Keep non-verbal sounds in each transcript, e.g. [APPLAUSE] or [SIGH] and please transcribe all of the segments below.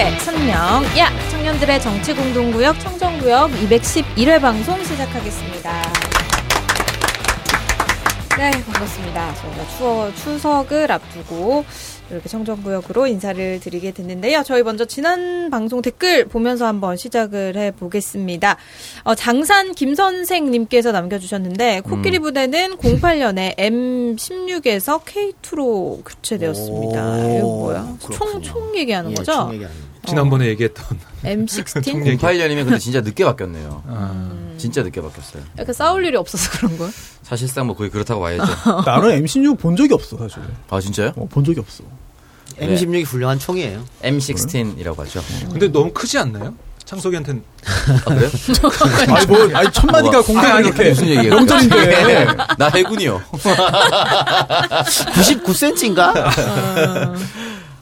청년들의 천명, 야! 청년들의 정치 공동구역 청정구역 211회 방송 시작하겠습니다. 네, 반갑습니다. 저희가 추워, 추석을 앞두고 이렇게 청정구역으로 인사를 드리게 됐는데요. 저희 먼저 지난 방송 댓글 보면서 한번 시작을 해 보겠습니다. 어, 장산 김선생님께서 남겨주셨는데, 코끼리 음. 부대는 08년에 M16에서 K2로 교체되었습니다. 오, 이거 뭐야? 총, 그렇군요. 총 얘기하는 예, 거죠? 총 얘기하는 지난번에 얘기했던 M16? 총 얘기. 08년이면 근데 진짜 늦게 바뀌었네요. 아, 진짜 늦게 바뀌었어요. 약간 싸울 일이 없어서 그런 거야? 사실상 뭐 거의 그렇다고 봐야죠. [LAUGHS] 나는 M16 본 적이 없어 사실. 아 진짜요? 어, 본 적이 없어. M16이 훌륭한 총이에요. M16이라고 하죠. 근데 너무 크지 않나요? 창석이한테는 아 그래요? [LAUGHS] 아니 뭐 아니 첫 마디가 공개가 아니, 이렇게 무슨 얘기예요? 명절인데. 나 해군이요. 99cm인가?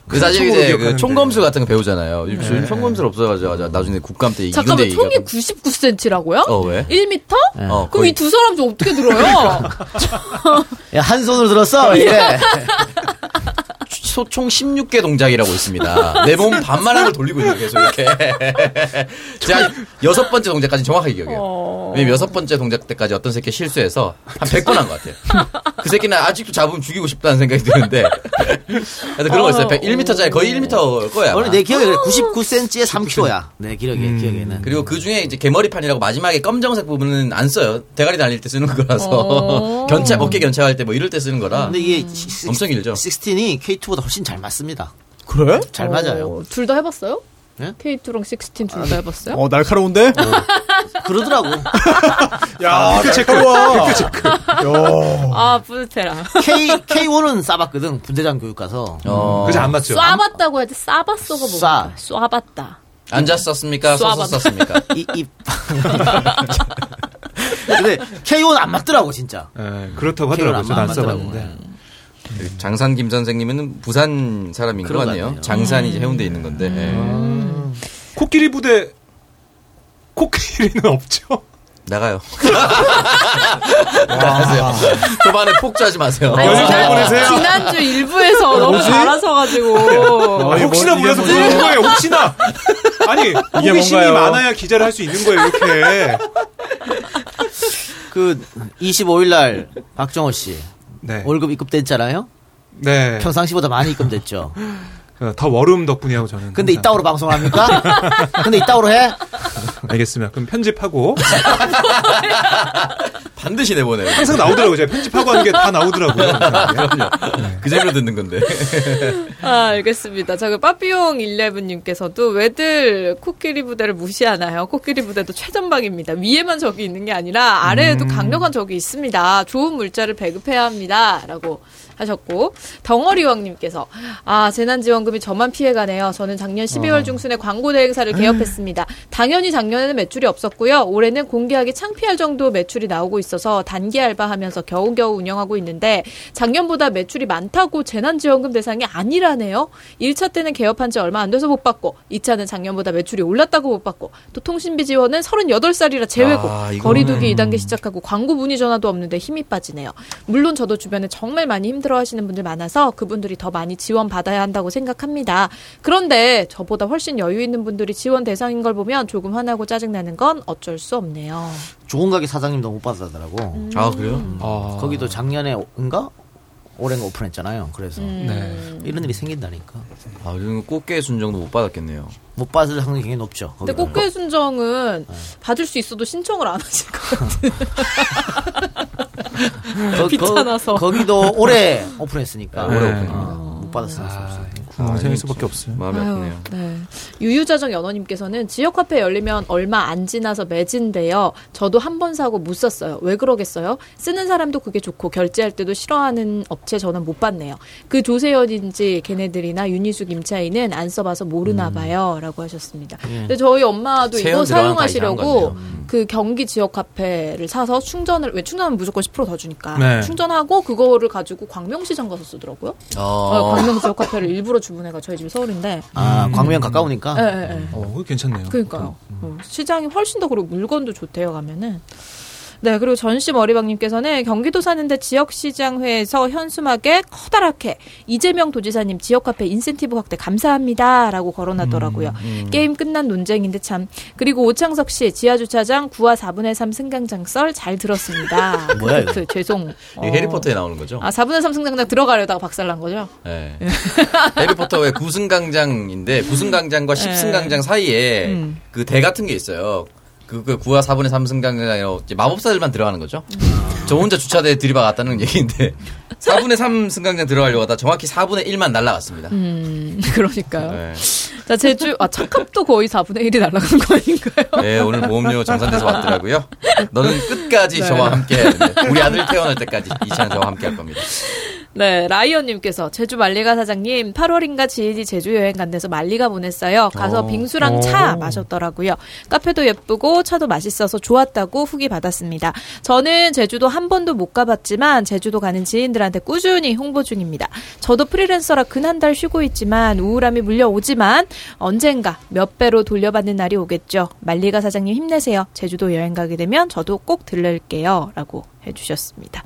그 사실 이제 그. 총검술 같은 거 배우잖아요. 요즘 총검술 없어가지고 나중에 국감 때 잠깐만, 데 총이 얘기하고. 99cm라고요? 어 왜? 1m? 어 그럼 거의 이두 사람 좀 어떻게 들어요? [LAUGHS] 야, 한 손으로 들었어. 이래. [LAUGHS] [LAUGHS] 소총 16개 동작이라고 있습니다. 내 몸 반만한 걸 돌리고 있는 계속 이렇게. [LAUGHS] 제가 여섯 번째 동작까지 정확하게 기억해요. 어. 왜냐면 여섯 번째 동작 때까지 어떤 새끼 실수해서 한 100번 한 것 같아요. 그 새끼는 아직도 잡으면 죽이고 싶다는 생각이 드는데. 그래서 그런 거 있어요. 100, 1m짜리 거의 1m 거야. 원래 내 기억에 99cm에 3kg야. 내 기억에, 기억에는. 그리고 그 중에 이제 개머리판이라고 마지막에 검정색 부분은 안 써요. 대가리 달릴 때 쓰는 거라서. 어. [LAUGHS] 견체, 어깨 견체할 때 뭐 이럴 때 쓰는 거라. 근데 이게 엄청 길죠. 16이 K2보다 훨씬 잘 맞습니다. 그래? 잘 맞아요. 둘 다 해봤어요? 예? K2랑 16 둘 다 해봤어요? 어 날카로운데? 그러더라고. [LAUGHS] 야 날카로워. 야. 아, 뿌듯해라. K, K1은 싸봤거든. 분대장 교육 가서. 어. 그지 안 맞죠? 쏴봤다고 해야지 싸봤어가 뭐야? 쏴봤다. 앉았었습니까? 쏴봤다. 서었습니까? [LAUGHS] 이, 이. 근데 K1 안 맞더라고, 진짜. 예, 그렇다고 하더라고요. 안 저는 안 맞더라고. 써봤는데. 장산 김 선생님은 부산 사람인 것 그런 것 같네요. 같네요. 장산이 이제 해운대에 있는 건데. 예. 코끼리 부대 코끼리는 없죠? 나가요. [LAUGHS] 나가세요. 초반에 폭주하지 마세요. 아니, 연휴 잘 지난, 보내세요. 지난주 일부에서 너무 잘하셔가지고. 아니, 혹시나 뭐, 이게 몰라서? 물어본 거예요. 혹시나. 아니 [LAUGHS] 호기심이? 많아야 기자를 할 수 있는 거예요. 이렇게. [LAUGHS] 그, 25일날, 박정호 씨. 네. 월급 입금됐잖아요? 네. 평상시보다 많이 입금됐죠. [LAUGHS] 어, 더 워름 덕분이라고 저는. 근데 항상. 이따오로 방송을 합니까? [LAUGHS] 근데 이따오로 해? 알겠습니다. 그럼 편집하고 [LAUGHS] 반드시 내보내요. 항상 나오더라고요. 제가 편집하고 하는 게 다 나오더라고요. [LAUGHS] 그럼요. 그 재미로 듣는 건데. 아, 알겠습니다. 자, 그 빠삐용 11님께서도 왜들 코끼리 부대를 무시하나요? 코끼리 부대도 최전방입니다. 위에만 적이 있는 게 아니라 아래에도 강력한 적이 있습니다. 좋은 물자를 배급해야 합니다. 라고 하셨고, 덩어리왕님께서, 아, 재난지원금이 저만 피해가네요. 저는 작년 12월 중순에 광고 대행사를 개업했습니다. 당연히 작년에는 매출이 없었고요. 올해는 공개하기 창피할 정도 매출이 나오고 있어서 단기 알바하면서 겨우겨우 운영하고 있는데 작년보다 매출이 많다고 재난지원금 대상이 아니라네요. 1차 때는 개업한 지 얼마 안 돼서 못 받고 2차는 작년보다 매출이 올랐다고 못 받고 또 통신비 지원은 38살이라 제외고 아, 거리두기 2단계 시작하고 광고 문의 전화도 없는데 힘이 빠지네요. 물론 저도 주변에 정말 많이 힘들어 하시는 분들 많아서 그분들이 더 많이 지원 받아야 한다고 생각합니다. 그런데 저보다 훨씬 여유 있는 분들이 지원 대상인 걸 보면 조금 화나고 짜증나는 건 어쩔 수 없네요. 좋은 가게 사장님도 못 받아더라고. 아, 그래요? 아, 거기도 작년에인가? 올해인가 오픈했잖아요. 그래서 네. 이런 일이 생긴다니까. 아, 그리고 꽃게 순정도 못 받았겠네요. 못 받을 확률이 굉장히 높죠. 근데 거기는. 꽃게 순정은 받을 수 있어도 신청을 안 하실 것 같아요. 거- 귀찮아서. 거, 기도 올해 오픈했으니까. 네. 올해 오픈. 못 받았으면 없 어요. 구멍쟁일 수밖에 없어요. 마음이 아유, 아프네요. 네. 유유자정 연어님께서는 지역 화폐 열리면 얼마 안 지나서 매진돼요. 저도 한 번 사고 못 썼어요. 왜 그러겠어요? 쓰는 사람도 그게 좋고 결제할 때도 싫어하는 업체 저는 못 봤네요. 그 조세현인지 걔네들이나 윤희숙 임차인은 안 써봐서 모르나 봐요라고 하셨습니다. 근데 저희 엄마도 이거 사용하시려고. 그 경기 지역 화폐를 사서 충전을 왜 충전하면 무조건 10%더 주니까 네. 충전하고 그거를 가지고 광명시장 가서 쓰더라고요. 어, 어, 광명 지역 화폐를 일부러 주문해가 저희 집이 서울인데. 아, 광명 가까우니까. 예, 예, 예. 어, 그거 괜찮네요. 그러니까요. 어, 시장이 훨씬 더 그리고 물건도 좋대요 가면은. 네, 그리고 전씨 머리박님께서는 경기도 사는데 지역시장회에서 현수막에 커다랗게 이재명 도지사님 지역화폐 인센티브 확대 감사합니다라고 걸어놨더라고요. 게임 끝난 논쟁인데 참. 그리고 오창석 씨 지하주차장 9와 4분의 3 승강장 썰 잘 들었습니다. [LAUGHS] 뭐야, 이거? 그, 죄송. 이게 해리포터에 나오는 거죠. 아, 4분의 3 승강장 들어가려다가 박살난 거죠? 네. [LAUGHS] 해리포터의 구승강장인데 구승강장과 십승강장 사이에 음. 그대 같은 게 있어요. 그, 그 9와 4분의 3승강장이라고 이제 마법사들만 들어가는 거죠. 저 혼자 주차대에 들이박았다는 [LAUGHS] 얘기인데 4분의 3 승강장 들어가려고 하다 정확히 4분의 1만 날라갔습니다. 음, [LAUGHS] 그러니까요. 네. 자, 제주, 아, 첫값도 거의 4분의 1이 날아간 거 아닌가요? 네, 오늘 보험료 정산돼서 왔더라고요. 너는 끝까지 저와 함께 우리 아들 태어날 때까지 이 차는 저와 함께 할 겁니다. 네, 라이언님께서 제주 말리가 사장님 8월인가 지인이 제주 여행 간 데서 말리가 보냈어요. 가서 빙수랑 차 마셨더라고요. 카페도 예쁘고 차도 맛있어서 좋았다고 후기 받았습니다. 저는 제주도 한 번도 못 가봤지만 제주도 가는 지인들한테 꾸준히 홍보 중입니다. 저도 프리랜서라 근 한 달 쉬고 있지만 우울함이 물려오지만 언젠가 몇 배로 돌려받는 날이 오겠죠. 말리가 사장님 힘내세요. 제주도 여행 가게 되면 저도 꼭 들를게요. 라고 해주셨습니다.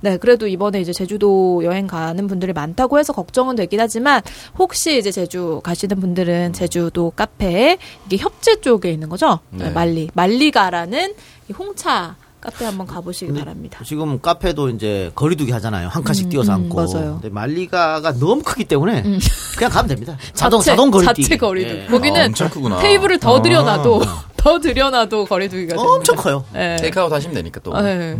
네, 그래도 이번에 이제 제주도 여행 가는 분들이 많다고 해서 걱정은 되긴 하지만 혹시 이제 제주 가시는 분들은 제주도 카페에 이게 협재 쪽에 있는 거죠? 네, 네. 말리 말리가라는 이 홍차 카페 한번 가보시기 바랍니다. 지금 카페도 이제 거리두기 하잖아요. 한 칸씩 띄워서 음, 앉고. 맞아요. 근데 말리가가 너무 크기 때문에 그냥 가면 됩니다. 자동 자체- 자동 거리두기. 자체 거리두기. 예. 거기는 아, 엄청 크구나. 테이블을 더 들여놔도 [LAUGHS] 더 들여놔도 거리두기가 됩니다. 엄청 커요. 네. 테이크아웃 하시면 되니까 또. 아, 네.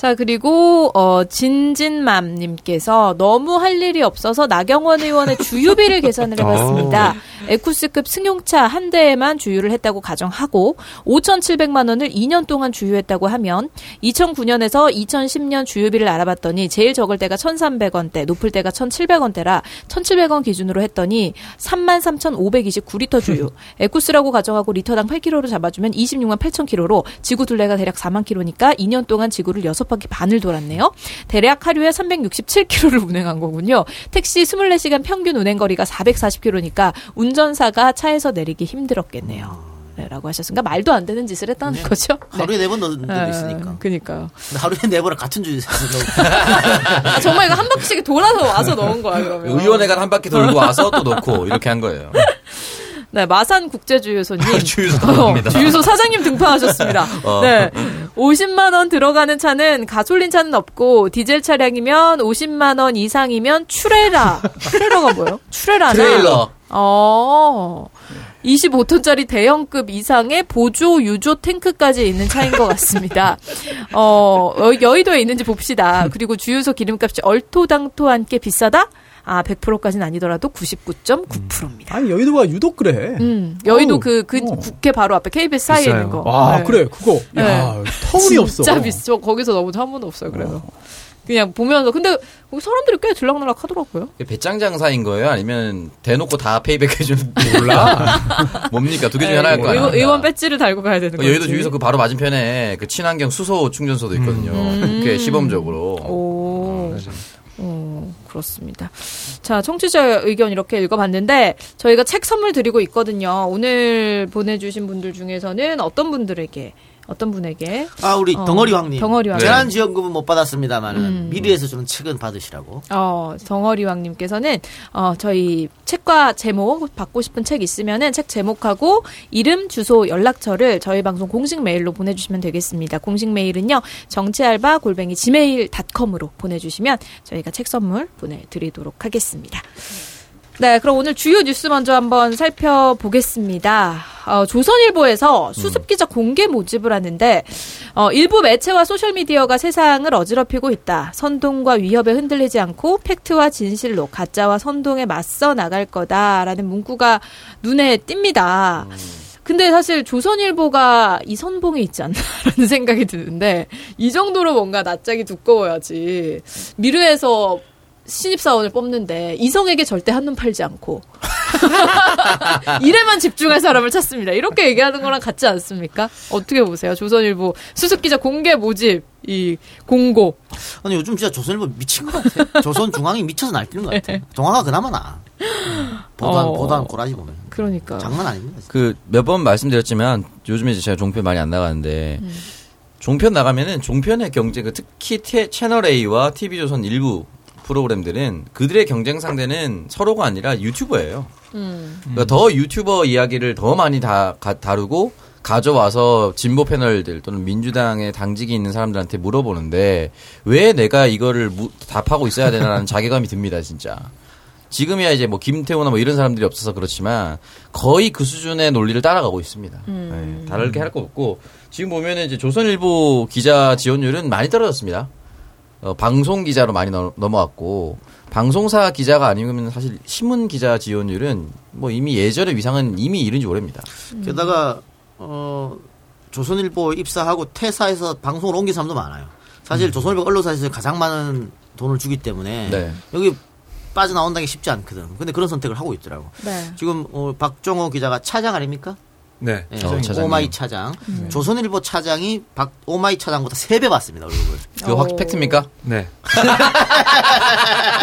자, 그리고, 어, 진진맘님께서 너무 할 일이 없어서 나경원 의원의 주유비를 [LAUGHS] 계산을 해봤습니다. 에쿠스급 승용차 한 대에만 주유를 했다고 가정하고, 5,700만원을 2년 동안 주유했다고 하면, 2009년에서 2010년 주유비를 알아봤더니, 제일 적을 때가 1,300원대, 높을 때가 1,700원대라, 1,700원 기준으로 했더니, 33,529리터 주유. [LAUGHS] 에쿠스라고 가정하고 리터당 8kg로 잡아주면 26만 8,000km로, 지구 둘레가 대략 4만 km니까 2년 동안 지구를 6 바퀴 반을 돌았네요. 대략 하루에 367km를 운행한 거군요. 택시 24시간 평균 운행 거리가 440km니까 운전사가 차에서 내리기 힘들었겠네요. 네, 라고 하셨으니까 말도 안 되는 짓을 했다는 거죠. 네. [LAUGHS] 하루에 네 번 넣는 데도 있으니까. 그니까요. 하루에 네 번을 같은 주유소에서 아, 정말 이거 한 바퀴씩 돌아서 와서 넣은 거야, 그러면. 의원회관 한 바퀴 돌고 와서 또 놓고 이렇게 한 거예요. 네, 마산 국제주유소님. [LAUGHS] 주유소 어. 주유소 사장님 등판하셨습니다. 어. 네. 50만 원 들어가는 차는 가솔린 차는 없고 디젤 차량이면 50만 원 이상이면 추레라. 추레라가 뭐예요? 추레라나. 트레일러. 어. 25톤짜리 대형급 이상의 보조 유조 탱크까지 있는 차인 것 같습니다. 어, 어, 여의도에 있는지 봅시다. 그리고 주유소 기름값이 얼토당토한 게 비싸다? 아, 100%까지는 아니더라도 99.9%입니다. 아니 여의도가 유독 그래. 음, 여의도 어우, 그, 그 어. 국회 바로 앞에 KBS 사이에 비싸요. 있는 거. 와 네. 그래 그거. 야 터울이 없어. 진짜 비싸. 거기서 너무 한 번도 없어요. 그래서 그냥 보면서 근데 거기 사람들이 꽤 들락날락 하더라고요. 배짱 장사인 거예요? 아니면 대놓고 다 페이백 해주는 [LAUGHS] 몰라? 뭡니까? 두 개 중에 하나일 거 아니야? 의원, 의원 배지를 달고 가야 되는 그 거지. 여의도 주유소 그 바로 맞은편에 그 친환경 수소 충전소도 있거든요. 꽤 시범적으로. 음. 오. 어, 그렇습니다. 자, 청취자 의견 이렇게 읽어봤는데, 저희가 책 선물 드리고 있거든요. 오늘 보내주신 분들 중에서는 어떤 분들에게, 어떤 분에게, 아 우리 어, 덩어리 왕님. 덩어리 왕님. 재난 지원금은 못 받았습니다만은 음. 미리에서 주는 책은 받으시라고. 어, 덩어리 왕님께서는, 어, 저희 책과 제목, 받고 싶은 책 있으면은 책 제목하고 이름, 주소, 연락처를 저희 방송 공식 메일로 보내주시면 되겠습니다. 공식 메일은요, 정치알바 골뱅이 gmail.com으로 보내주시면 저희가 책 선물 보내드리도록 하겠습니다. 네, 그럼 오늘 주요 뉴스 먼저 한번 살펴보겠습니다. 어, 조선일보에서 수습기자 공개 모집을 하는데, 어, 일부 매체와 소셜미디어가 세상을 어지럽히고 있다. 선동과 위협에 흔들리지 않고 팩트와 진실로 가짜와 선동에 맞서 나갈 거다라는 문구가 눈에 띕니다. 근데 사실 조선일보가 이 선봉에 있지 않나라는 [LAUGHS] 생각이 드는데 이 정도로 뭔가 낯짝이 두꺼워야지 미르에서 신입사원을 뽑는데 이성에게 절대 한눈 팔지 않고 [LAUGHS] 일에만 집중할 사람을 찾습니다. 이렇게 얘기하는 거랑 같지 않습니까? 어떻게 보세요? 조선일보 수습기자 공개 모집 이 공고 아니 요즘 진짜 조선일보 미친 것 같아. 조선중앙이 미쳐서 날뛰는 것 같아. [LAUGHS] 동화가 그나마 나. 보단 어. 보단 꼬라지 보면 그러니까 장난 아닙니다. 그 몇 번 말씀드렸지만 요즘에 제가 종편 많이 안 나가는데 종편 나가면은 종편의 경쟁, 그 특히 태- 채널 A와 TV조선 일부 프로그램들은 그들의 경쟁 상대는 서로가 아니라 유튜버예요. 음. 그러니까 더 유튜버 이야기를 더 많이 다, 가- 다루고 가져와서 진보 패널들 또는 민주당의 당직이 있는 사람들한테 물어보는데 왜 내가 이거를 무- 답하고 있어야 되나라는 [LAUGHS] 자괴감이 듭니다, 진짜. 지금이야 이제 뭐 김태호나 뭐 이런 사람들이 없어서 그렇지만 거의 그 수준의 논리를 따라가고 있습니다. 네, 다르게 할 거 없고 지금 보면은 이제 조선일보 기자 지원율은 많이 떨어졌습니다. 어, 방송 기자로 많이 넘- 넘어왔고 방송사 기자가 아니면 사실 신문 기자 지원율은 뭐 이미 예전의 위상은 이미 이른지 오래입니다. 게다가 어 조선일보 입사하고 퇴사해서 방송을 옮긴 사람도 많아요. 사실 조선일보 언론사에서 가장 많은 돈을 주기 때문에 네. 여기 빠져나온다는 게 쉽지 않거든. 근데 그런 선택을 하고 있더라고. 네. 지금 어, 박종호 기자가 차장 아닙니까? 네. 예, 어, 차장님. 오마이 차장. 조선일보 차장이 박 오마이 차장보다 세배 받습니다 월급을. 그확 오. 팩트입니까? 네.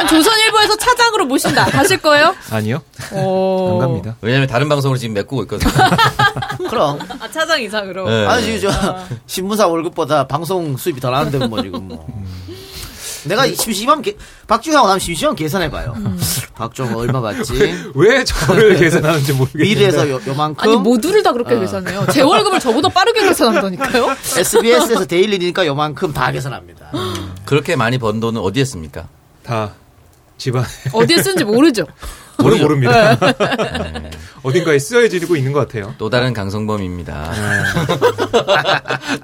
조선일보에서 차장으로 모신다. 가실 거예요? [LAUGHS] 아니요. 오. 안 갑니다. 왜냐하면 다른 방송을 지금 메꾸고 있거든요. [LAUGHS] 그럼 아, 차장 이상으로. 네. 아니 지금 저 신문사 월급보다 방송 수입이 더 나는데 뭐 지금 뭐. 내가 심심하면 게- 박주영하고 나면 심심하면 계산해봐요. 박종호 얼마 받지? [LAUGHS] 왜 저를 계산하는지 모르겠는데. 미래에서 요, 요만큼. 아니 모두를 다 그렇게 어. 계산해요. 제 월급을 저보다 빠르게 계산한다니까요. [LAUGHS] SBS에서 데일리니까 요만큼 다 계산합니다. 그렇게 많이 번 돈은 어디에 씁니까? 다 집안 어디에 쓰는지 모르죠. 저는 모릅니다. 네. [LAUGHS] 어딘가에 쓰여지고 있는 것 같아요. 또 다른 강성범입니다.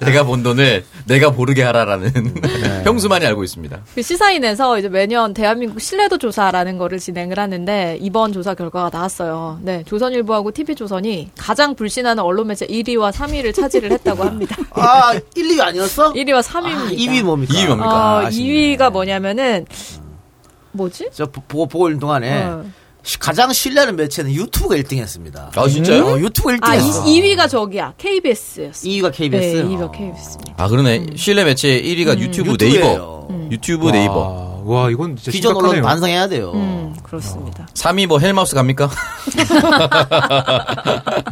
[LAUGHS] 내가 본 돈을 내가 모르게 하라라는 [LAUGHS] 형수만이 알고 있습니다. 그 시사인에서 이제 매년 대한민국 신뢰도 조사라는 거를 진행을 하는데 이번 조사 결과가 나왔어요. 네, 조선일보하고 TV조선이 가장 불신하는 언론 매체 1위와 3위를 차지를 했다고 합니다. 아, 1, 2위 아니었어? 1위와 아, 3위입니다. 2위 뭡니까? 2위 뭡니까? 어, 아, 아쉽네. 2위가 뭐냐면은 뭐지? 저 보- 보고, 보고 있는 동안에 어. 시- 가장 신뢰하는 매체는 유튜브가 1등 했습니다. 아 진짜요? 어, 유튜브가 1등 아, 했어. 2, 위가 저기야. KBS였어. 2위가 KBS. 네, 2위가 어. KBS입니다. 아 그러네. 실내 매체 1위가 유튜브 유튜브예요. 네이버. 유튜브 네이버. 와, 와, 이건 진짜 기존 언론 심각하네요. 반성해야 돼요. 음, 그렇습니다. 3위 뭐 헬마우스 갑니까? [LAUGHS]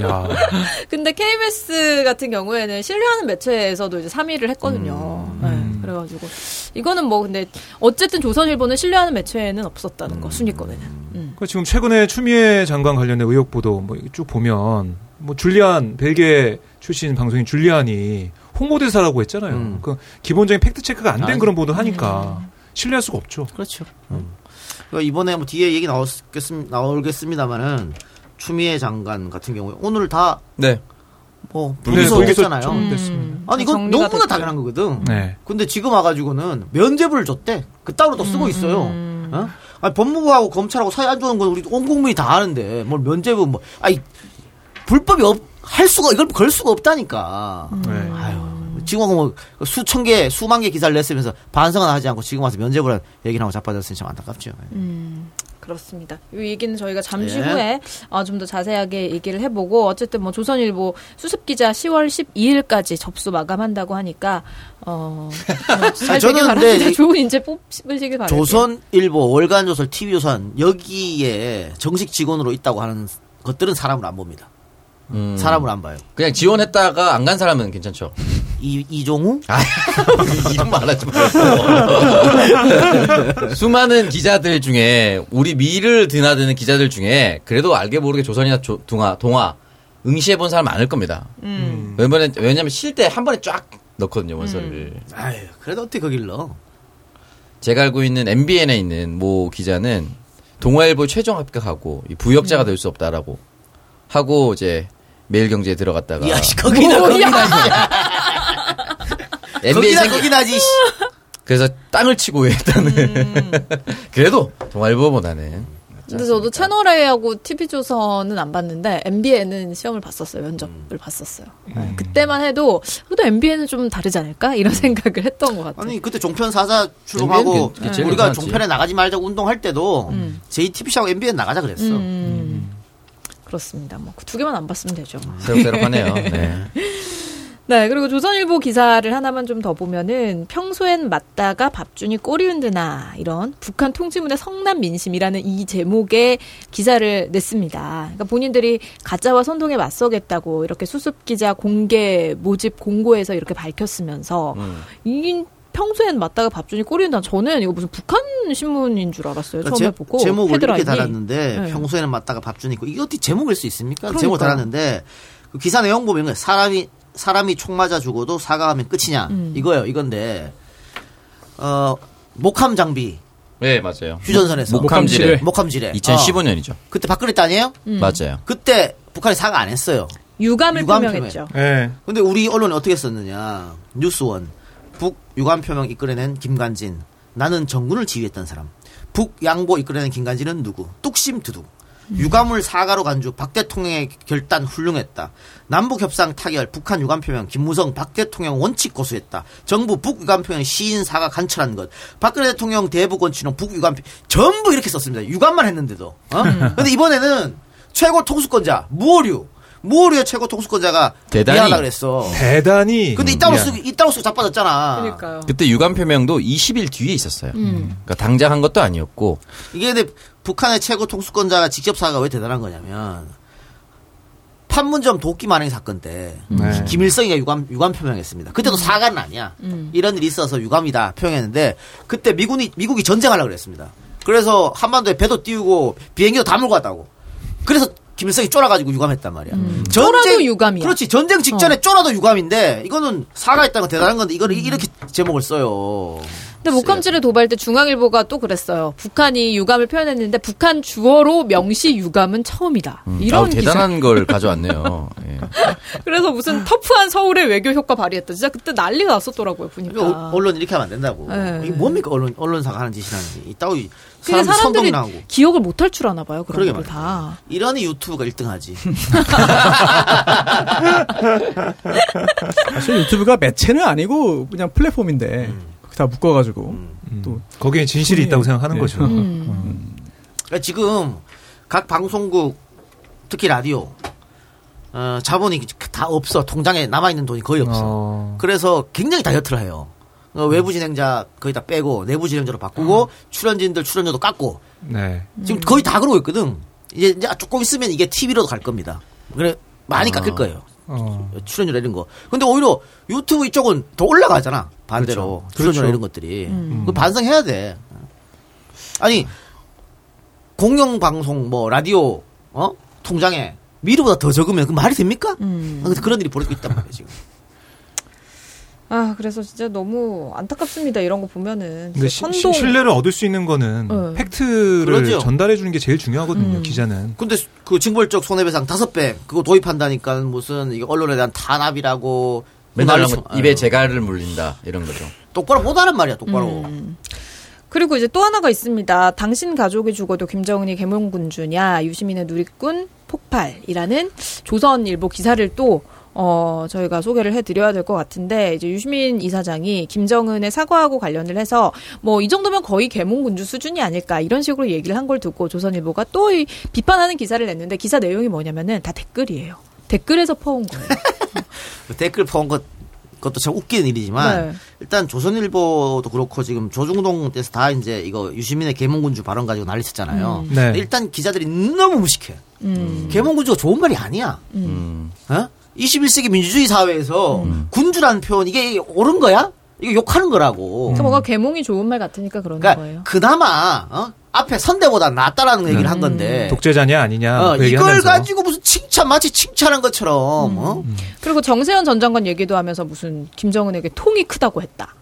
야, [LAUGHS] 근데 KBS 같은 경우에는 신뢰하는 매체에서도 이제 3위를 했거든요. 네, 그래가지고 이거는 뭐 근데 어쨌든 조선일보는 신뢰하는 매체에는 없었다는 거 순위권에는. 음. 그 지금 최근에 추미애 장관 관련된 의혹 보도 뭐 쭉 보면 뭐 줄리안 벨기에 출신 방송인 줄리안이 홍보대사라고 했잖아요. 음. 그 기본적인 팩트 체크가 안된 아니. 그런 보도 하니까 신뢰할 수가 없죠. 그렇죠. 그러니까 이번에 뭐 뒤에 얘기 나오겠습, 나오겠습니다만은 추미애 장관 같은 경우에 오늘 다 네. 뭐 네, 불기소 불기소 했잖아요. 음. 아니 이건 너무나 됐죠. 당연한 거거든. 네. 근데 지금 와가지고는 면제부를 줬대. 그 따로 또 쓰고 있어요. 음. 어? 아니, 법무부하고 검찰하고 사이 안 좋은 건 우리 온 국민이 다 아는데 뭘 면제부 뭐 아니 불법이 없, 할 수가 이걸 걸 수가 없다니까. 네. 아유 지금 뭐 수천 개 수만 개 기사를 냈으면서 반성은 하지 않고 지금 와서 면제부란 얘기를 하고 자빠졌으니 참 안타깝죠. 음, 그렇습니다. 이 얘기는 저희가 잠시 네. 후에 어, 좀 더 자세하게 얘기를 해보고 어쨌든 뭐 조선일보 수습 기자 10월 12일까지 접수 마감한다고 하니까 어, 어, [LAUGHS] 잘 저는 되길 근데 바랍니다. 이- 좋은 인재 뽑으시길 바랍니다. 조선일보, 월간 조선, TV조선 여기에 정식 직원으로 있다고 하는 것들은 사람을 안 봅니다. 음. 사람을 안 봐요. 그냥 지원했다가 안 간 사람은 괜찮죠. 이 이종우 아, [LAUGHS] 이름 말하지 말고. [LAUGHS] 수많은 기자들 중에 우리 미를 드나드는 기자들 중에 그래도 알게 모르게 조선이나 조- 동아 동아 응시해 본 사람 많을 겁니다. 음. 왜냐면 왜냐면 쉴 때 한 번에 쫙 넣거든요 원서를. 아유 그래도 어떻게 거길 넣어? 제가 알고 있는 MBN에 있는 모 기자는 동아일보 최종 합격하고 이 부역자가 될 수 없다라고 하고 이제 매일경제에 들어갔다가 야씨 거기나 거기나 [LAUGHS] MBN 거기나 생기 거기 나 지. 그래서 땅을 치고 일단은 음. [LAUGHS] 그래도 동아일보보다는 근데 저도 채널 A하고 TV조선은 안 봤는데 MBN은 시험을 봤었어요. 면접을 봤었어요. 네, 그때만 해도 그래도 MBN은 좀 다르지 않을까 이런 [LAUGHS] 생각을 했던 것 같아요. 아니 그때 종편 사자 출범하고 MBN 괜- 괜찮지. 우리가 괜찮지. 종편에 나가지 말자고 운동할 때도 음. JTBC하고 MBN 나가자 그랬어. 음, 그렇습니다. 뭐 두 개만 안 봤으면 되죠. 새록새록하네요. [LAUGHS] 네. 네, 그리고 조선일보 기사를 하나만 좀 더 보면은 평소엔 맞다가 밥준이 꼬리 흔드나 이런 북한 통지문의 성남 민심이라는 이 제목의 기사를 냈습니다. 그러니까 본인들이 가짜와 선동에 맞서겠다고 이렇게 수습 기자 공개 모집 공고에서 이렇게 밝혔으면서 음. 이 평소엔 맞다가 밥준이 꼬리 흔드나 저는 이거 무슨 북한 신문인 줄 알았어요. 처음에 제, 보고 제목을 이렇게 헤드라인이. 달았는데 네. 평소에는 맞다가 밥주니 있고 이게 어떻게 제목일 수 있습니까? 그러니까요. 제목을 달았는데 그 기사 내용 보면. 사람이 사람이 총 맞아 죽어도 사과하면 끝이냐 음. 이거예요. 이건데 어 목함 장비 네, 맞아요. 휴전선에서 목함지뢰. 목함지뢰 어. 2015년이죠. 그때 박근혜 때 아니에요? 음. 맞아요. 그때 북한이 사과 안 했어요. 유감을 유감 표명했죠. 예. 근데 우리 언론이 어떻게 썼느냐. 뉴스원. 북 유감 표명 이끌어낸 김관진. 나는 정군을 지휘했던 사람. 북 양보 이끌어낸 김관진은 누구? 뚝심 두둑. 유감을 사과로 간주 박 대통령의 결단 훌륭했다. 남북 협상 타결 북한 유감 표명 김무성 박 대통령 원칙 고수했다. 정부 북 유감 표명 시인 사과 간철한 것. 박근혜 대통령 대북 원칙은 북 유감 표- 전부 이렇게 썼습니다. 유감만 했는데도. 어? 근데 이번에는 최고 통수권자 무오류 무오류의 최고 통수권자가 대단히 미안하다 그랬어. 대단히 근데 이따로 미안. 쓰기 이따로 쓰고 자빠졌잖아. 그러니까요. 그때 유감 표명도 20일 뒤에 있었어요. 음. 그러니까 당장 한 것도 아니었고 이게 근데 북한의 최고 통수권자가 직접 사과가 왜 대단한 거냐면 판문점 도끼 만행 사건 때 네. 김일성이가 유감 유감 표명했습니다. 그때도 사과는 아니야. 음. 이런 일이 있어서 유감이다 표명했는데 그때 미군이 미국이 전쟁하려고 그랬습니다. 그래서 한반도에 배도 띄우고 비행기도 다 몰고 왔다고. 그래서 김일성이 쫄아가지고 유감했단 말이야. 음. 쫄아도 유감이야. 그렇지. 전쟁 직전에 쫄아도 유감인데 이거는 사과했다는 건 대단한 건데 이거를 음. 이렇게 제목을 써요. 근데 목감지를 도발 때 중앙일보가 또 그랬어요. 북한이 유감을 표현했는데 북한 주어로 명시 유감은 처음이다. 이런 아우, 기사. 대단한 걸 [LAUGHS] 가져왔네요. 예. [LAUGHS] 그래서 무슨 터프한 서울의 외교 효과 발휘했다. 진짜 그때 난리가 났었더라고요. 보니까. 어- 언론 이렇게 하면 안 된다고. 네. 이게 뭡니까 언론 언론사가 하는 짓이라는지. 이따위 근데 사람 사람들이 하고. 기억을 못할 줄 아나 봐요. 그런 그러게 거를 다. 이러니 유튜브가 1등하지. [LAUGHS] 사실 유튜브가 매체는 아니고 그냥 플랫폼인데 음. 다 묶어가지고 또 거기에 진실이 있다고 생각하는 네. 거죠. 음. 그러니까 지금 각 방송국 특히 라디오 어, 자본이 다 없어. 통장에 남아 있는 돈이 거의 없어. 어. 그래서 굉장히 다이어트를 해요. 어, 외부 진행자 거의 다 빼고 내부 진행자로 바꾸고 출연진들 출연료도 깎고 네. 지금 거의 다 그러고 있거든. 이제, 이제 조금 있으면 이게 TV로도 갈 겁니다. 그래 많이 깎일 거예요. 어. 출연료 이런 거. 근데 오히려 유튜브 이쪽은 더 올라가잖아. 반대로. 그렇죠. 출연료 그렇죠. 이런 것들이. 음. 그 반성해야 돼. 아니, 공영 방송, 뭐, 라디오, 어? 통장에 미르보다 더 적으면 그 말이 됩니까? 음. 그런 일이 벌어지고 있단 말이야, 지금. 아, 그래서 진짜 너무 안타깝습니다. 이런 거 보면은. 근데 시- 선동. 신뢰를 얻을 수 있는 거는 네. 팩트를 그러죠. 전달해 주는 게 제일 중요하거든요. 음. 기자는. 근데 그 징벌적 손해배상 다섯 배 그거 도입한다니까 무슨 이거 언론에 대한 탄압이라고 맨날 쳐- 입에 아유, 재갈을 물린다 이런 거죠. 똑바로 못하는 말이야 똑바로 음. 그리고 이제 또 하나가 있습니다. 당신 가족이 죽어도 김정은이 개몽군주냐, 유시민의 누리꾼 폭발이라는 조선일보 기사를 또 어, 저희가 소개를 해드려야 될 것 같은데, 이제 유시민 이사장이 김정은의 사과하고 관련을 해서, 뭐, 이 정도면 거의 개몽군주 수준이 아닐까, 이런 식으로 얘기를 한 걸 듣고 조선일보가 또이 비판하는 기사를 냈는데, 기사 내용이 뭐냐면은 다 댓글이에요. 댓글에서 퍼온 거예요. 그 [LAUGHS] 댓글 퍼온 것 그것도 참 웃기는 일이지만 네. 일단 조선일보도 그렇고 지금 조중동 때서 다 이제 이거 유시민의 개몽군주 발언 가지고 난리 쳤잖아요. 네. 근데 일단 기자들이 너무 무식해. 음. 개몽군주가 좋은 말이 아니야. 음. 어? 21세기 민주주의 사회에서 군주라는 표현 이게 옳은 거야? 이거 욕하는 거라고. 그러니까 뭔가 개몽이 좋은 말 같으니까 그러는 그러니까 거예요. 그나마 어? 앞에 선대보다 낫다라는 얘기를 한 건데. 독재자냐 아니냐 어, 그 이걸 얘기하면서. 가지고 무슨 칭찬 마치 칭찬한 것처럼 어? 그리고 정세현 전 장관 얘기도 하면서 무슨 김정은에게 통이 크다고 했다.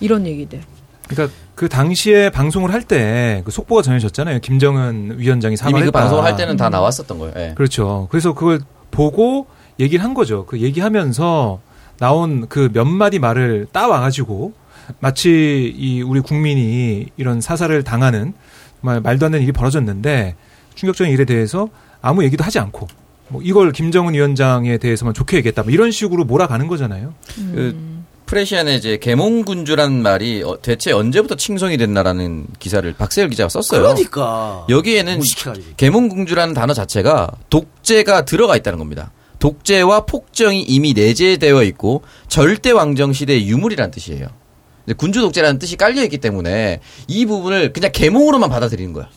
이런 얘기들. 그러니까 그 당시에 방송을 할 때 그 속보가 전해졌잖아요. 김정은 위원장이 이미 사과했다. 그 방송을 할 때는 다 나왔었던 거예요. 예. 그렇죠. 그래서 그걸 보고 얘기를 한 거죠. 그 얘기하면서 나온 그 몇 마디 말을 따와가지고 마치 이 우리 국민이 이런 사살을 당하는 정말 말도 안 되는 일이 벌어졌는데 충격적인 일에 대해서 아무 얘기도 하지 않고 뭐 이걸 김정은 위원장에 대해서만 좋게 얘기했다. 뭐 이런 식으로 몰아가는 거잖아요. 그 프레시안에 이제 개몽군주란 말이 어, 대체 언제부터 칭송이 됐나라는 기사를 박세열 기자가 썼어요. 그러니까 여기에는 무식해가지고. 계몽군주라는 단어 자체가 독재가 들어가 있다는 겁니다. 독재와 폭정이 이미 내재되어 있고 절대 왕정 시대의 유물이란 뜻이에요. 군주 독재라는 뜻이 깔려 있기 때문에 이 부분을 그냥 계몽으로만 받아들이는 거야.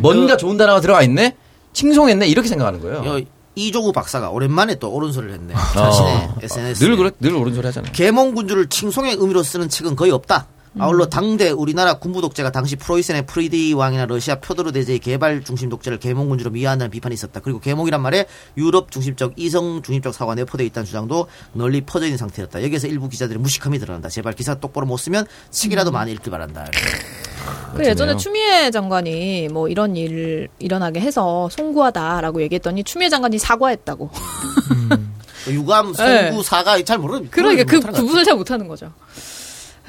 뭔가 좋은 단어가 들어가 있네. 칭송했네 이렇게 생각하는 거예요. 여- 이조구 박사가 오랜만에 또 옳은 소리를 했네. 자신의 어. SNS. 늘 그래 늘 옳은 소리 하잖아요. 계몽 군주를 칭송의 의미로 쓰는 책은 거의 없다. 음. 아울러 당대 우리나라 군부 독재가 당시 프로이센의 프리드리히 왕이나 러시아 표도르 대제의 개발 중심 독재를 계몽군주로 미화한다는 비판이 있었다. 그리고 계몽이란 말에 유럽 중심적 이성 중심적 사고가 내포되어 있다는 주장도 널리 퍼져 있는 상태였다. 여기에서 일부 기자들의 무식함이 드러난다. 제발 기사 똑바로 못 쓰면 책이라도 많이 읽길 바란다. 그 예전에 추미애 장관이 뭐 이런 일 일어나게 해서 송구하다라고 얘기했더니 추미애 장관이 사과했다고. [LAUGHS] 유감, 네. 송구, 사가 잘 모르. 그러니까 그 구분을 잘 못하는 거죠.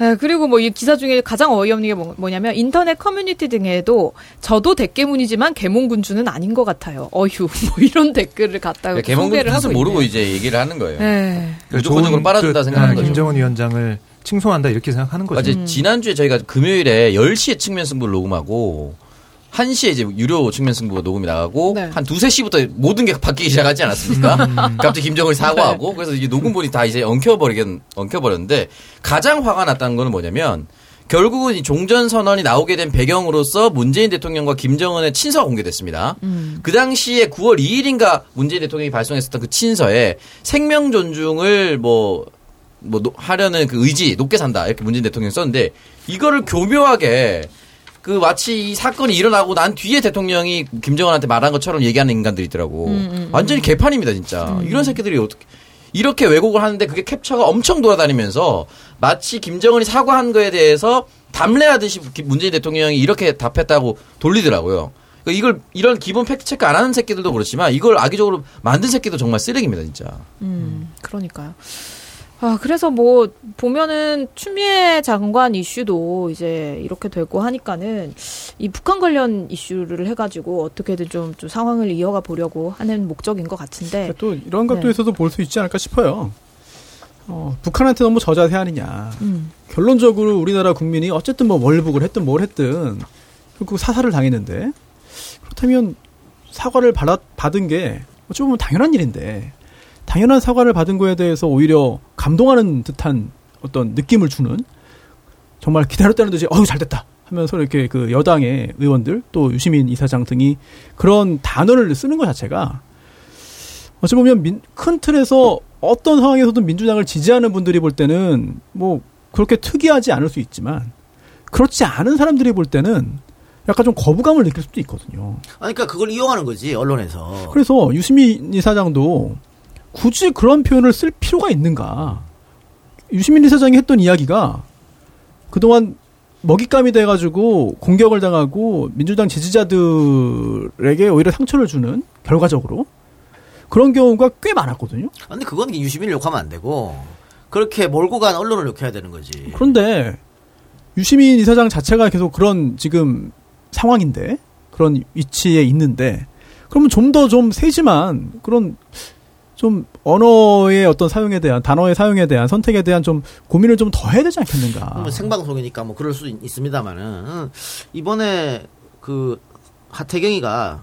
에, 그리고 뭐 이 기사 중에 가장 어이없는 게 뭐, 뭐냐면 인터넷 커뮤니티 등에도 저도 대깨문이지만 개몽군주는 아닌 것 같아요. 어휴 [LAUGHS] 뭐 이런 댓글을 갖다가 그러니까 개몽군 소개를 뜻을 하고 모르고. 이제 얘기를 하는 거예요. 네. 무조건적으로 빨아준다 뜻, 생각하는 아, 거죠. 김정은 위원장을 칭송한다 이렇게 생각하는 거죠. 어제 지난주에 저희가 금요일에 10시에 측면 승부를 녹음하고 1시에 이제 유료 측면 승부가 녹음이 나가고 네. 한 두세 시부터 모든 게 바뀌기 시작하지 않았습니까? [LAUGHS] 갑자기 김정은이 사과하고 그래서 이게 녹음본이 다 이제 엉켜버리긴 엉켜버렸는데 가장 화가 났다는 거는 뭐냐면 결국은 이 종전 선언이 나오게 된 배경으로서 문재인 대통령과 김정은의 친서가 공개됐습니다. 그 당시에 9월 2일인가 문재인 대통령이 발송했었던 그 친서에 생명 존중을 뭐, 뭐, 노- 하려는 그 의지, 높게 산다. 이렇게 문재인 대통령이 썼는데, 이거를 교묘하게, 그 마치 이 사건이 일어나고 난 뒤에 대통령이 김정은한테 말한 것처럼 얘기하는 인간들이 있더라고. 완전히 개판입니다, 진짜. 이런 새끼들이 어떻게, 이렇게 왜곡을 하는데 그게 캡처가 엄청 돌아다니면서 마치 김정은이 사과한 거에 대해서 담례하듯이 기- 문재인 대통령이 이렇게 답했다고 돌리더라고요. 그러니까 이걸 이런 기본 팩트 체크 안 하는 새끼들도 그렇지만 이걸 악의적으로 만든 새끼도 정말 쓰레기입니다, 진짜. 음, 그러니까요. 아, 그래서 뭐, 보면은, 추미애 장관 이슈도 이제 이렇게 되고 하니까는, 이 북한 관련 이슈를 해가지고 어떻게든 좀, 좀 상황을 이어가 보려고 하는 목적인 것 같은데, 또 이런 것도 네. 있어서 볼수 있지 않을까 싶어요. 어, 북한한테 너무 저자세하느냐. 음, 결론적으로 우리나라 국민이 어쨌든 뭐 월북을 했든 뭘 했든 결국 사살을 당했는데 그렇다면 사과를 받아, 받은 게 어찌 보면 당연한 일인데 당연한 사과를 받은 거에 대해서 오히려 감동하는 듯한 어떤 느낌을 주는 정말 기다렸다는 듯이 어우 잘 됐다 하면서 이렇게 그 여당의 의원들 또 유시민 이사장 등이 그런 단어를 쓰는 것 자체가 어찌 보면 민- 큰 틀에서 어떤 상황에서든 민주당을 지지하는 분들이 볼 때는 뭐 그렇게 특이하지 않을 수 있지만 그렇지 않은 사람들이 볼 때는 약간 좀 거부감을 느낄 수도 있거든요. 아니, 그러니까 그걸 이용하는 거지, 언론에서. 그래서 유시민 이사장도 굳이 그런 표현을 쓸 필요가 있는가? 유시민 이사장이 했던 이야기가 그동안 먹잇감이 돼가지고 공격을 당하고 민주당 지지자들에게 오히려 상처를 주는 결과적으로 그런 경우가 꽤 많았거든요. 근데 그건 유시민을 욕하면 안 되고, 그렇게 몰고 간 언론을 욕해야 되는 거지. 그런데 유시민 이사장 자체가 계속 그런 지금 상황인데 그런 위치에 있는데 그러면 좀 더좀 세심한 그런 좀 언어의 어떤 사용에 대한 단어의 사용에 대한 선택에 대한 좀 고민을 좀 더 해야 되지 않겠는가. 뭐 생방송이니까 뭐 그럴 수 있- 있습니다만은 음, 이번에 그 하태경이가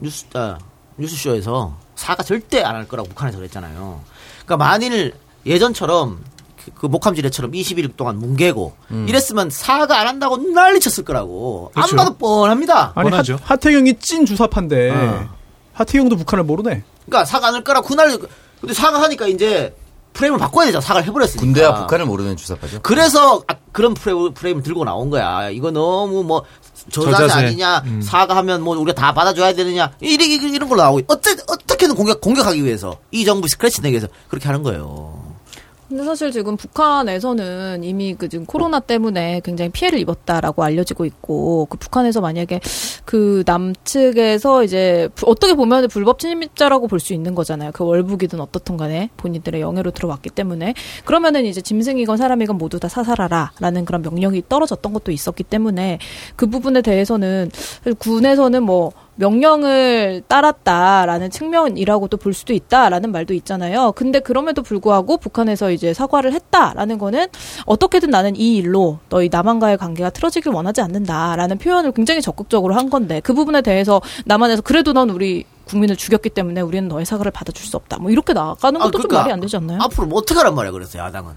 뉴스 아, 뉴스쇼에서 사과 절대 안 할 거라고 북한에서 그랬잖아요. 그러니까 만일 예전처럼 그, 그 목함지뢰처럼 20일 동안 뭉개고 이랬으면 사과 안 한다고 난리쳤을 거라고 그렇죠. 안 봐도 뻔합니다. 아니 하, 뻔하죠. 하태경이 찐 주사파인데 어. 하태경도 북한을 모르네. 그러니까 사과 안할 거라고 그날 근데 사과하니까 이제 프레임을 바꿔야 되잖아. 사과를 해버렸으니까. 군대와 북한을 모르는 주사파죠. 그래서 아, 그런 프레임, 프레임을 들고 나온 거야. 이거 너무 뭐 저자세 저자세. 아니냐, 음. 사과하면 뭐 우리가 다 받아줘야 되느냐, 이런 이런 걸로 나오고 어째 어떻게든 공격 공격하기 위해서 이 정부 스크래치 내기 위해서 그렇게 하는 거예요. 근데 사실 지금 북한에서는 이미 그 지금 코로나 때문에 굉장히 피해를 입었다라고 알려지고 있고 그 북한에서 만약에 그 남측에서 이제 부- 어떻게 보면 불법 침입자라고 볼 수 있는 거잖아요. 그 월북이든 어떻든 간에 본인들의 영해로 들어왔기 때문에 그러면은 이제 짐승이건 사람이건 모두 다 사살하라라는 그런 명령이 떨어졌던 것도 있었기 때문에 그 부분에 대해서는 군에서는 뭐 명령을 따랐다라는 측면이라고도 볼 수도 있다라는 말도 있잖아요. 근데 그럼에도 불구하고 북한에서 이제 사과를 했다라는 거는 어떻게든 나는 이 일로 너희 남한과의 관계가 틀어지길 원하지 않는다라는 표현을 굉장히 적극적으로 한 건데 그 부분에 대해서 남한에서 그래도 넌 우리 국민을 죽였기 때문에 우리는 너의 사과를 받아줄 수 없다. 뭐 이렇게 나가는 아, 것도 좀 그러니까 말이 안 되지 않나요? 앞으로 뭐 어떻게 하란 말이야 그랬어요 야당은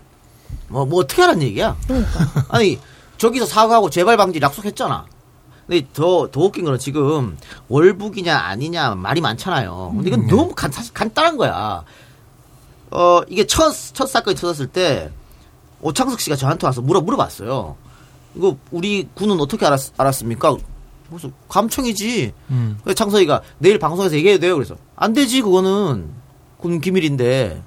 뭐, 뭐 어떻게 하란 얘기야 그러니까. [LAUGHS] 아니 저기서 사과하고 재발 방지 약속했잖아 근데 더, 더 웃긴 거는 지금 월북이냐 아니냐 말이 많잖아요 근데 이건 너무 간, 사실 간단한 거야 어 이게 첫, 첫 사건이 터졌을 때 오창석 씨가 저한테 와서 물어 물어봤어요 이거 우리 군은 어떻게 알았, 알았습니까 무슨 감청이지 음. 그래서 창석이가 내일 방송에서 얘기해도 돼요. 그래서 안 되지 그거는 군 기밀인데.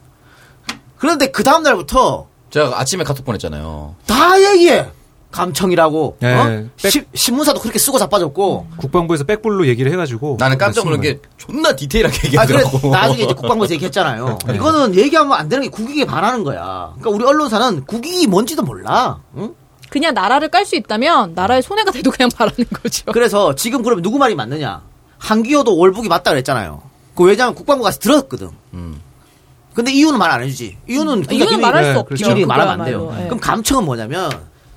그런데 그 다음 날부터 제가 아침에 카톡 보냈잖아요. 다 얘기해. 감청이라고. 네, 어? 백- 시- 신문사도 그렇게 쓰고 자빠졌고. 국방부에서 백불로 얘기를 해가지고 나는 깜짝 놀란 게 존나 디테일하게 아, 그래 얘기하더라고. 나중에 이제 국방부에서 얘기했잖아요. [LAUGHS] 네. 이거는 얘기하면 안 되는 게 국익에 반하는 거야. 그러니까 우리 언론사는 국익이 뭔지도 몰라. 응? 그냥 나라를 깔 수 있다면 나라의 손해가 돼도 그냥 바라는 거죠. 그래서 지금 그러면 누구 말이 맞느냐? 한기호도 월북이 맞다 그랬잖아요. 그 왜냐하면 국방부 가서 들었거든. 음. 근데 이유는 말 안 해주지. 이유는 그러니까 이유는 기밀- 말할 네, 수 없죠. 기밀이 말하면 안 돼요. 예. 그럼 감청은 뭐냐면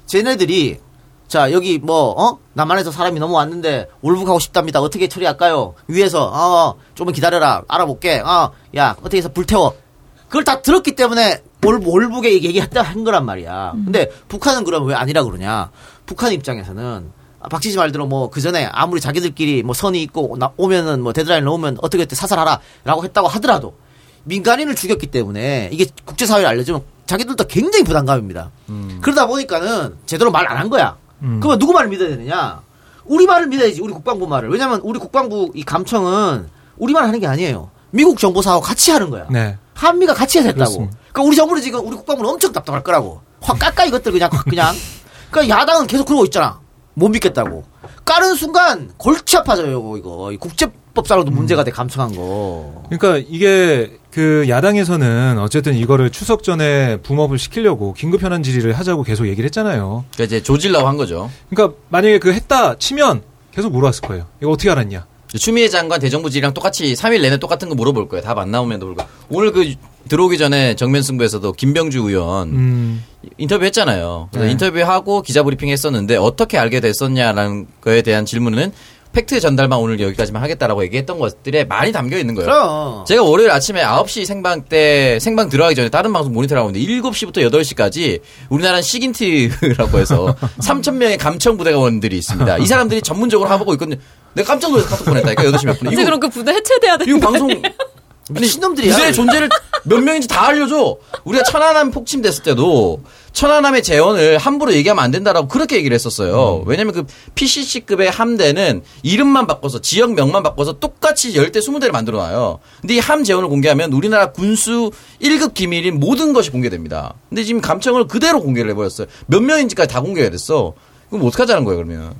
쟤네들이 자 여기 뭐 어? 남한에서 사람이 넘어왔는데 월북하고 싶답니다. 어떻게 처리할까요? 위에서 어 조금 기다려라 알아볼게. 어야 어떻게 해서 불태워. 그걸 다 들었기 때문에 월, 월북에 얘기했다 한 거란 말이야. 근데 북한은 그럼 왜 아니라 그러냐? 북한 입장에서는 아, 박지지 말대로 뭐 그 전에 아무리 자기들끼리 뭐 선이 있고 나- 오면은 뭐 데드라인 넣으면 어떻게 어떻게 사살하라라고 했다고 하더라도 민간인을 죽였기 때문에 이게 국제사회에 알려주면 자기들도 굉장히 부담감입니다. 그러다 보니까는 제대로 말 안 한 거야. 음. 그러면 누구 말을 믿어야 되느냐? 우리 말을 믿어야지, 우리 국방부 말을. 왜냐면 우리 국방부 이 감청은 우리 말 하는 게 아니에요. 미국 정보사하고 같이 하는 거야. 네. 한미가 같이 했다고. 그렇습니다. 그러니까 우리 정부는 지금 우리 국방부는 엄청 답답할 거라고. 확 깎아 이것들 그냥 확 그냥. 그러니까 야당은 계속 그러고 있잖아. 못 믿겠다고. 까는 순간 골치 아파져요 이거. 이 국제법상으로도 문제가 돼 감청한 거. 그러니까 이게 그 야당에서는 어쨌든 이거를 추석 전에 붐업을 시키려고 긴급 현안 질의를 하자고 계속 얘기를 했잖아요. 그러니까 이제 조질라고 한 거죠. 그러니까 만약에 그 했다 치면 계속 물어봤을 거예요. 이거 어떻게 알았냐? 추미애 장관 대정부질이랑 똑같이 3일 내내 똑같은 거 물어볼 거예요. 답 안 나오면 물어볼 거예요. 오늘 그 들어오기 전에 정면 승부에서도 김병주 의원 음, 인터뷰 했잖아요. 그래서 네. 인터뷰하고 기자 브리핑 했었는데 어떻게 알게 됐었냐라는 거에 대한 질문은 팩트 전달만 오늘 여기까지만 하겠다라고 얘기했던 것들에 많이 담겨 있는 거예요. 그럼. 제가 월요일 아침에 9시 생방 때 생방 들어가기 전에 다른 방송 모니터를 하고 있는데 7시부터 8시까지 우리나라는 SIGINT라고 해서 [LAUGHS] 3천 명의 감청 부대원들이 있습니다. 이 사람들이 전문적으로 하고 있거든요. 내가 깜짝 놀라서 카톡 보냈다니까 8시 몇 분에. 이제 그럼 그 부대 해체돼야 되는 이거 거 방송? 미친놈들이야. 부대의 존재를 몇 명인지 다 알려줘. 우리가 천안함 폭침됐을 때도 천안함의 재원을 함부로 얘기하면 안 된다라고 그렇게 얘기를 했었어요. 왜냐면 그 PCC급의 함대는 이름만 바꿔서 지역명만 바꿔서 똑같이 10대 20대를 만들어 놔요. 근데 이 함 재원을 공개하면 우리나라 군수 1급 기밀인 모든 것이 공개됩니다. 근데 지금 감청을 그대로 공개를 해버렸어요. 몇 명인지까지 다 공개가 됐어. 그럼 어떡하자는 거예요, 그러면.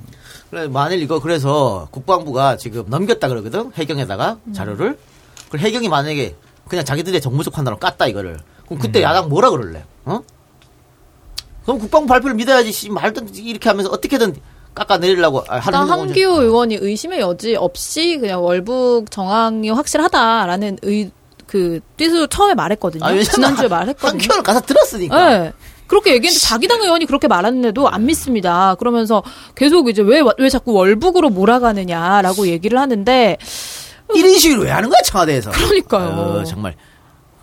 그래, 만일 이거 그래서 국방부가 지금 넘겼다 그러거든 해경에다가 자료를. 그럼 해경이 만약에 그냥 자기들의 정무적 판단으로 깠다 이거를. 그럼 그때 야당 뭐라 그럴래? 어? 그럼 국방부 발표를 믿어야지. 씨, 말든 이렇게 하면서 어떻게든 깎아내리려고 아, 하는 한기호 의원이 의심의 여지 없이 그냥 월북 정황이 확실하다라는 의, 그, 뜻으로 처음에 말했거든요. 아, 지난주에 말했거든요. 한kilo를 가서 들었으니까. 네. 그렇게 얘기했는데 자기 당 의원이 그렇게 말했는데도 안 믿습니다. 그러면서 계속 이제 왜, 왜 자꾸 월북으로 몰아가느냐라고 얘기를 하는데 1인 시위를 왜 하는 거야 청와대에서? 그러니까요. 어, 정말.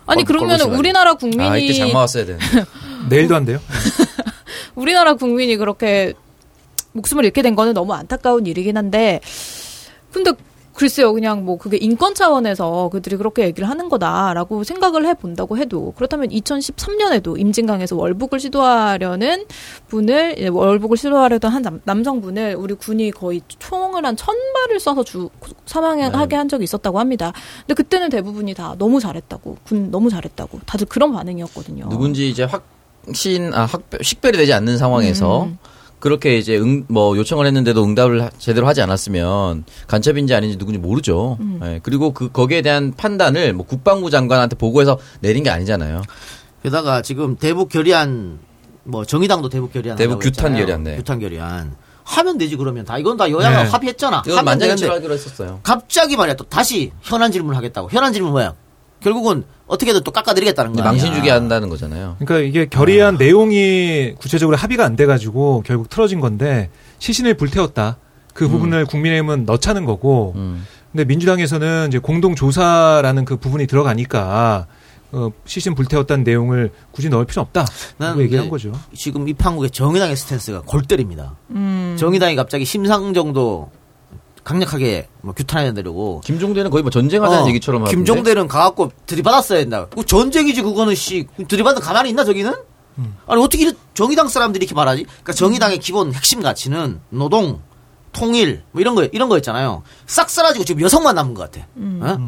아니 꼴- 그러면 우리나라 국민이 아, 이때 장마 왔어야 되는데. [LAUGHS] 내일도 한대요. [LAUGHS] 우리나라 국민이 그렇게 목숨을 잃게 된 거는 너무 안타까운 일이긴 한데, 근데 글쎄요, 그냥 뭐 그게 인권 차원에서 그들이 그렇게 얘기를 하는 거다라고 생각을 해 본다고 해도 그렇다면 2013년에도 임진강에서 월북을 시도하려는 분을 예, 월북을 시도하려던 한 남, 남성분을 우리 군이 거의 총을 한 천 발을 쏴서 주 사망하게 한 적이 있었다고 합니다. 근데 그때는 대부분이 다 너무 잘했다고 군 너무 잘했다고 다들 그런 반응이었거든요. 누군지 이제 확신, 아, 확, 식별이 되지 않는 상황에서 음. 그렇게 이제 응, 뭐 요청을 했는데도 응답을 하- 제대로 하지 않았으면 간첩인지 아닌지 누군지 모르죠. 음. 예, 그리고 그 거기에 대한 판단을 뭐 국방부 장관한테 보고해서 내린 게 아니잖아요. 게다가 지금 대북 결의안 뭐 정의당도 대북 결의안 대북 규탄 했잖아요. 결의안, 네. 규탄 결의안 하면 되지 그러면 다 이건 다 여야가 네. 합의했잖아. 이건 하면 만장일치로 되는데 하기로 했었어요. 갑자기 말이야 또 다시 현안 질문 하겠다고. 현안 질문 뭐야? 결국은 어떻게든 또 깎아드리겠다는 이제 거야. 망신 주기 한다는 거잖아요. 그러니까 이게 결의안 내용이 구체적으로 합의가 안 돼가지고 결국 틀어진 건데 시신을 불태웠다. 그 부분을 국민의힘은 넣자는 거고. 음. 근데 민주당에서는 이제 공동조사라는 그 부분이 들어가니까 어, 시신 불태웠다는 내용을 굳이 넣을 필요 없다. 나는 라고 얘기한 거죠. 지금 이 판국의 정의당의 스탠스가 골 때립니다. 음. 정의당이 갑자기 심상 정도 강력하게 뭐 규탄해내려고 김종대는 거의 뭐 전쟁하자는 어, 얘기처럼 하는데. 김종대는 가갖고 들이받았어야 된다. 그 전쟁이지 그거는 씨 들이받는 가만히 있나 저기는? 아니 어떻게 이런 정의당 사람들이 이렇게 말하지? 그러니까 정의당의 기본 핵심 가치는 노동, 통일 뭐 이런 거 이런 거였잖아요. 싹 사라지고 지금 여성만 남은 것 같아. 어?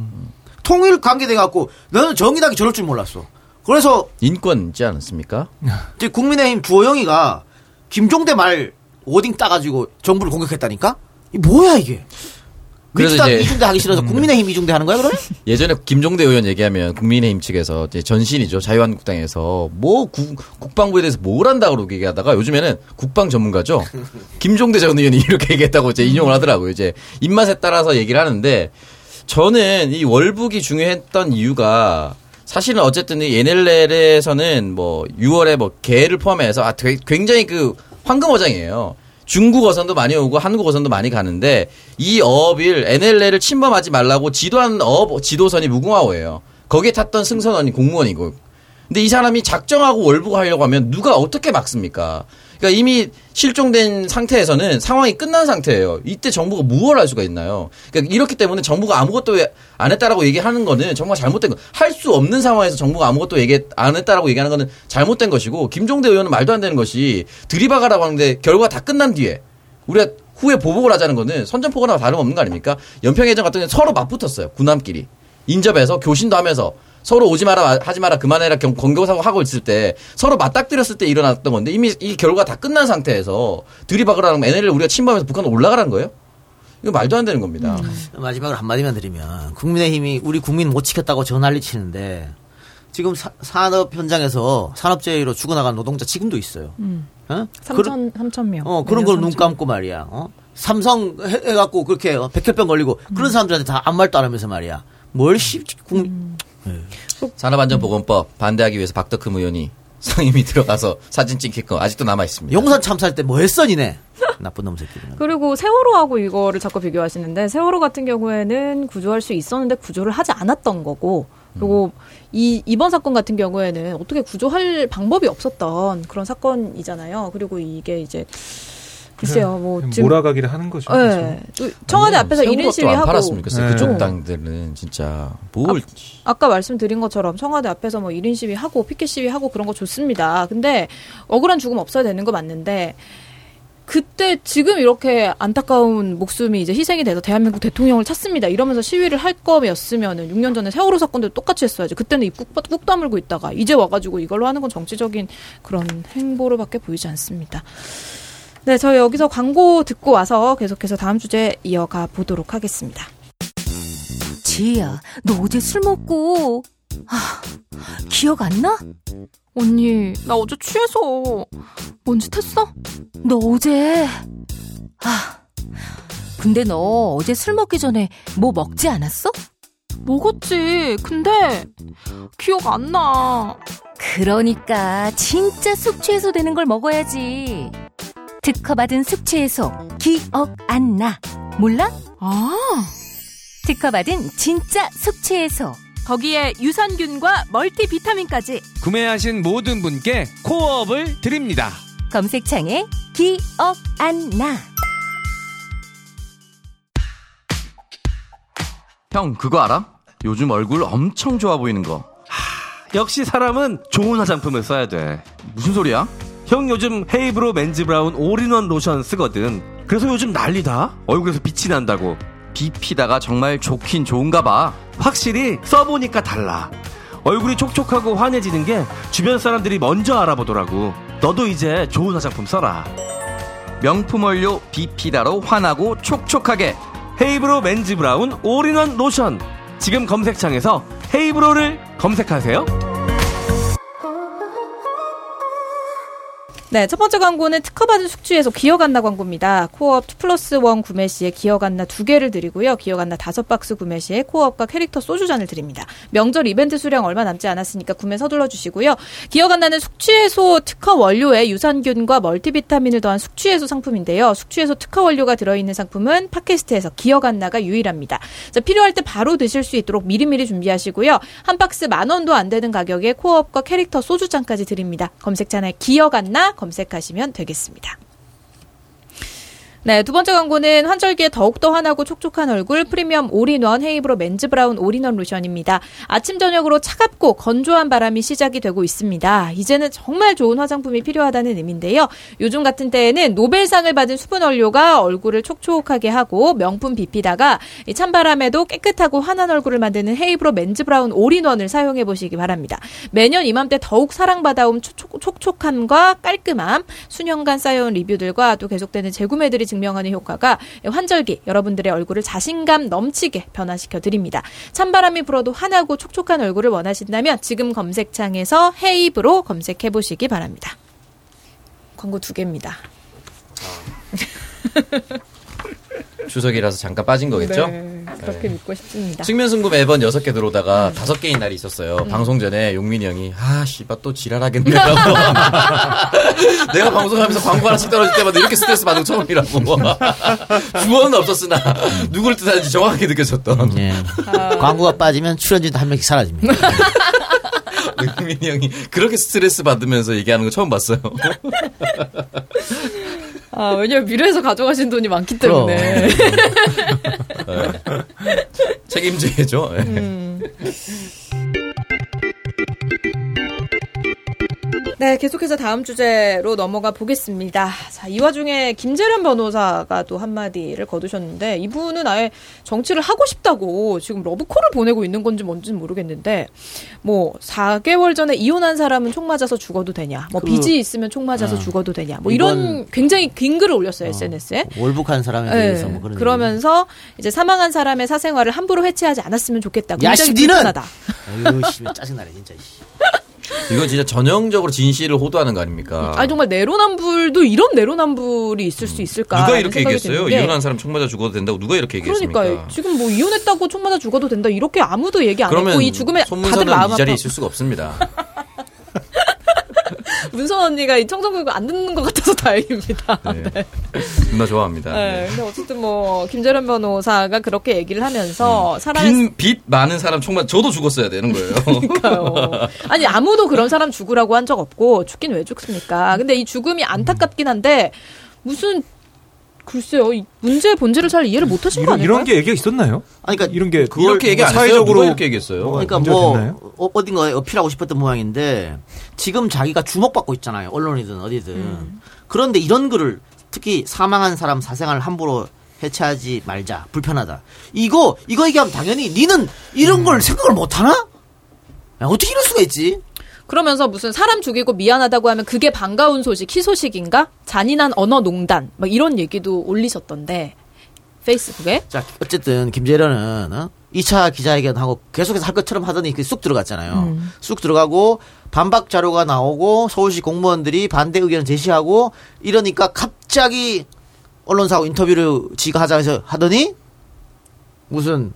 통일 관계돼 갖고 너는 정의당이 저럴 줄 몰랐어. 그래서 인권 있지 않았습니까? [LAUGHS] 이제 국민의힘 주호영이가 김종대 말 워딩 따가지고 정부를 공격했다니까? 이 뭐야 이게? 그래서 이제- 이중대 하기 싫어서 국민의힘 이중대 하는 거야 그러면? [LAUGHS] 예전에 김종대 의원 얘기하면 국민의힘 측에서 이제 전신이죠 자유한국당에서 뭐 국, 국방부에 대해서 뭘 한다고 그렇게 얘기하다가 요즘에는 국방 전문가죠 [LAUGHS] 김종대 전 의원이 이렇게 얘기했다고 이제 인용을 하더라고요 이제 입맛에 따라서 얘기를 하는데 저는 이 월북이 중요했던 이유가 사실은 어쨌든 이 NLL에서는 뭐 6월에 뭐 개를 포함해서 아 굉장히 그 황금 어장이에요. 중국 어선도 많이 오고 한국 어선도 많이 가는데 이 어업을 NLL을 침범하지 말라고 지도한 어업 지도선이 무궁화호예요. 거기에 탔던 승선원이 공무원이고. 근데 이 사람이 작정하고 월북하려고 하면 누가 어떻게 막습니까? 그러니까 이미 실종된 상태에서는 상황이 끝난 상태예요. 이때 정부가 무엇을 할 수가 있나요? 그러니까 이렇기 때문에 정부가 아무것도 안 했다라고 얘기하는 거는 정말 잘못된 거. 할 수 없는 상황에서 정부가 아무것도 얘기 안 했다라고 얘기하는 거는 잘못된 것이고 김종대 의원은 말도 안 되는 것이 들이박아라고 하는데 결과가 다 끝난 뒤에 우리가 후에 보복을 하자는 거는 선전포고나 다름없는 거 아닙니까? 연평해전 같은 경우는 서로 맞붙었어요. 군함끼리. 인접해서 교신도 하면서 서로 오지 마라 하지 마라 그만해라 경- 경고사고 하고 있을 때 서로 맞닥뜨렸을 때 일어났던 건데 이미 이 결과 다 끝난 상태에서 들이박으라는 NLL 우리가 침범해서 북한 올라가라는 거예요? 이거 말도 안 되는 겁니다. 마지막으로 한마디만 드리면 국민의힘이 우리 국민 못 지켰다고 저 난리 치는데 지금 사- 산업 현장에서 산업재해로 죽어나간 노동자 지금도 있어요. 어? 3천 3천 명. 어, 그런 걸 눈 감고 말이야. 어? 삼성 해, 해갖고 그렇게 어, 백혈병 걸리고 그런 사람들한테 다 아무 말도 안 하면서 말이야. 뭘 씨, 국 민, 산업안전보건법 반대하기 위해서 박덕흠 의원이 상임위 들어가서 사진 찍힐 거 아직도 남아 있습니다. 용산 참사할 때 뭐 했어, 니네? 나쁜 놈 새끼들. 그리고 세월호하고 이거를 자꾸 비교하시는데 세월호 같은 경우에는 구조할 수 있었는데 구조를 하지 않았던 거고 그리고 이 이번 사건 같은 경우에는 어떻게 구조할 방법이 없었던 그런 사건이잖아요. 그리고 이게 이제 글쎄요, 뭐 지금 몰아가기를 하는 거죠. 예. 또 청와대 앞에서 세월호가 1인 또안 시위하고 팔았으면 좋겠어요. 네. 그쪽 당들은 진짜 뭘 아 까 말씀드린 것처럼 청와대 앞에서 뭐 1인 시위하고 피켓 시위하고 그런 거 좋습니다. 근데 억울한 죽음 없어야 되는 거 맞는데 그때 지금 이렇게 안타까운 목숨이 이제 희생이 돼서 대한민국 대통령을 찾습니다. 이러면서 시위를 할 거였으면은 6년 전에 세월호 사건도 똑같이 했어야지. 그때는 입국 꾹 다물고 있다가 이제 와가지고 이걸로 하는 건 정치적인 그런 행보로밖에 보이지 않습니다. 네, 저희 여기서 광고 듣고 와서 계속해서 다음 주제 이어가 보도록 하겠습니다. 지희야, 너 어제 술 먹고 아, 기억 안 나? 언니, 나 어제 취해서 뭔짓 했어? 너 어제 아, 근데 너 어제 술 먹기 전에 뭐 먹지 않았어? 먹었지. 근데 기억 안 나. 그러니까 진짜 숙취해소 되는 걸 먹어야지. 특허받은 숙취해소 기억 안 나. 몰라? 아, 특허받은 진짜 숙취해소. 거기에 유산균과 멀티비타민까지. 구매하신 모든 분께 코어업을 드립니다. 검색창에 기억 안 나. 형 그거 알아? 요즘 얼굴 엄청 좋아 보이는 거. 역시 사람은 좋은 화장품을 써야 돼. 무슨 소리야? 형 요즘 헤이브로 맨즈 브라운 올인원 로션 쓰거든. 그래서 요즘 난리다. 얼굴에서 빛이 난다고. 비피다가 정말 좋긴 좋은가 봐. 확실히 써보니까 달라. 얼굴이 촉촉하고 환해지는 게 주변 사람들이 먼저 알아보더라고. 너도 이제 좋은 화장품 써라. 명품 원료 비피다로 환하고 촉촉하게. 헤이브로 맨즈 브라운 올인원 로션. 지금 검색창에서 헤이브로를 검색하세요. 네, 첫 번째 광고는 특허받은 숙취해소 기어간나 광고입니다. 코어업 2 플러스 1 구매 시에 기어간나 두 개를 드리고요. 기어간나 다섯 박스 구매 시에 코어업과 캐릭터 소주잔을 드립니다. 명절 이벤트 수량 얼마 남지 않았으니까 구매 서둘러 주시고요. 기어간나는 숙취해소 특허 원료에 유산균과 멀티비타민을 더한 숙취해소 상품인데요. 숙취해소 특허 원료가 들어있는 상품은 팟캐스트에서 기어간나가 유일합니다. 자, 필요할 때 바로 드실 수 있도록 미리미리 준비하시고요. 한 박스 만 원도 안 되는 가격에 코어업과 캐릭터 소주잔까지 드립니다. 검색창에 기어간나 검색하시면 되겠습니다. 네, 두 번째 광고는 환절기에 더욱더 환하고 촉촉한 얼굴 프리미엄 올인원 헤이브로 맨즈 브라운 올인원 로션입니다. 아침 저녁으로 차갑고 건조한 바람이 시작이 되고 있습니다. 이제는 정말 좋은 화장품이 필요하다는 의미인데요. 요즘 같은 때에는 노벨상을 받은 수분 원료가 얼굴을 촉촉하게 하고 명품 비피다가 이 찬바람에도 깨끗하고 환한 얼굴을 만드는 헤이브로 맨즈 브라운 올인원을 사용해 보시기 바랍니다. 매년 이맘때 더욱 사랑받아온 촉- 촉촉함과 깔끔함, 수년간 쌓여온 리뷰들과 또 계속되는 재구매들이 증명하는 효과가 환절기 여러분들의 얼굴을 자신감 넘치게 변화시켜 드립니다. 찬바람이 불어도 환하고 촉촉한 얼굴을 원하신다면 지금 검색창에서 헤이브로 검색해 보시기 바랍니다. 광고 두 개입니다. [LAUGHS] 추석이라서 잠깐 빠진 거겠죠? 네, 그렇게 믿고 싶습니다. 측면승부 매번 6개 들어오다가 다섯 개인 날이 있었어요. 방송 전에 용민이 형이 아 씨발 또 지랄하겠네 라고 [LAUGHS] 내가 방송하면서 광고 하나씩 떨어질 때마다 이렇게 스트레스 받은 거 처음이라고 [LAUGHS] 주어는 없었으나 누굴 뜻하는지 정확하게 느껴졌던 예. 광고가 빠지면 출연진도 한 명씩 사라집니다. [LAUGHS] 용민이 형이 그렇게 스트레스 받으면서 얘기하는 거 처음 봤어요. 아, 왜냐면 미래에서 가져가신 돈이 많기. 때문에. [LAUGHS] [LAUGHS] 책임져야죠. 예. 음. 네, 계속해서 다음 주제로 넘어가 보겠습니다. 자, 이 와중에 김재련 변호사가 또 한마디를 거두셨는데, 이분은 아예 정치를 하고 싶다고 지금 러브콜을 보내고 있는 건지 뭔지는 모르겠는데, 뭐, 4개월 전에 이혼한 사람은 총 맞아서 죽어도 되냐, 뭐, 그- 빚이 있으면 총 맞아서 어. 죽어도 되냐, 뭐, 이런 굉장히 긴 글을 올렸어요, SNS에. 월북한 사람에 대해서 뭐 그런. 네. 그러면서 이제 사망한 사람의 사생활을 함부로 해체하지 않았으면 좋겠다. 야, 씨, 니는! 어유 씨, 짜증나네 진짜. 씨. 이건 진짜 전형적으로 진실을 호도하는 거 아닙니까? 아니 정말 내로남불도 이런 내로남불이 있을 수 있을까? 누가 이렇게 얘기했어요? 이혼한 사람 총 맞아 죽어도 된다고 누가 이렇게 얘기했습니까? 그러니까 지금 뭐 이혼했다고 총 맞아 죽어도 된다 이렇게 아무도 얘기 안 했고 이 죽음에 다들 마음 이 자리에. 있을 수가 없습니다. [LAUGHS] 문선 언니가 이 청정구가 안 듣는 것 같아서 [LAUGHS] 다행입니다. 네. [LAUGHS] 존나 좋아합니다. 네, 근데 어쨌든 뭐 김재련 변호사가 그렇게 얘기를 하면서 음. 빚, 빚 많은 사람 총만 저도 죽었어야 되는 거예요. [LAUGHS] 그러니까요. 아니 아무도 그런 사람 죽으라고 한 적 없고 죽긴 왜 죽습니까? 근데 이 죽음이 안타깝긴 한데 무슨 글쎄요 이 문제의 본질을 잘 이해를 못 하신 거 이런, 아닐까요? 이런 게 얘기가 있었나요? 아니, 그러니까 이런 게 그걸 이렇게 얘기 안 했어요? 사회적으로 이렇게 얘기했어요? 그러니까 뭐 됐나요? 어, 어딘가에 어필하고 싶었던 모양인데 지금 자기가 주목받고 있잖아요. 언론이든 어디든. 음. 그런데 이런 글을 특히 사망한 사람 사생활을 함부로 해체하지 말자. 불편하다. 이거 이거 얘기하면 당연히 니는 이런 음. 걸 생각을 못 하나? 야, 어떻게 이럴 수가 있지? 그러면서 무슨 사람 죽이고 미안하다고 하면 그게 반가운 소식, 희소식인가? 잔인한 언어 농단, 막 이런 얘기도 올리셨던데 페이스북에. 자, 어쨌든 김재련은 어? 2차 기자회견하고 계속해서 할 것처럼 하더니 그쑥 들어갔잖아요. 음. 쑥 들어가고 반박 자료가 나오고 서울시 공무원들이 반대 의견을 제시하고 이러니까 갑자기 언론사하고 인터뷰를 지가 하자 해서 하더니 무슨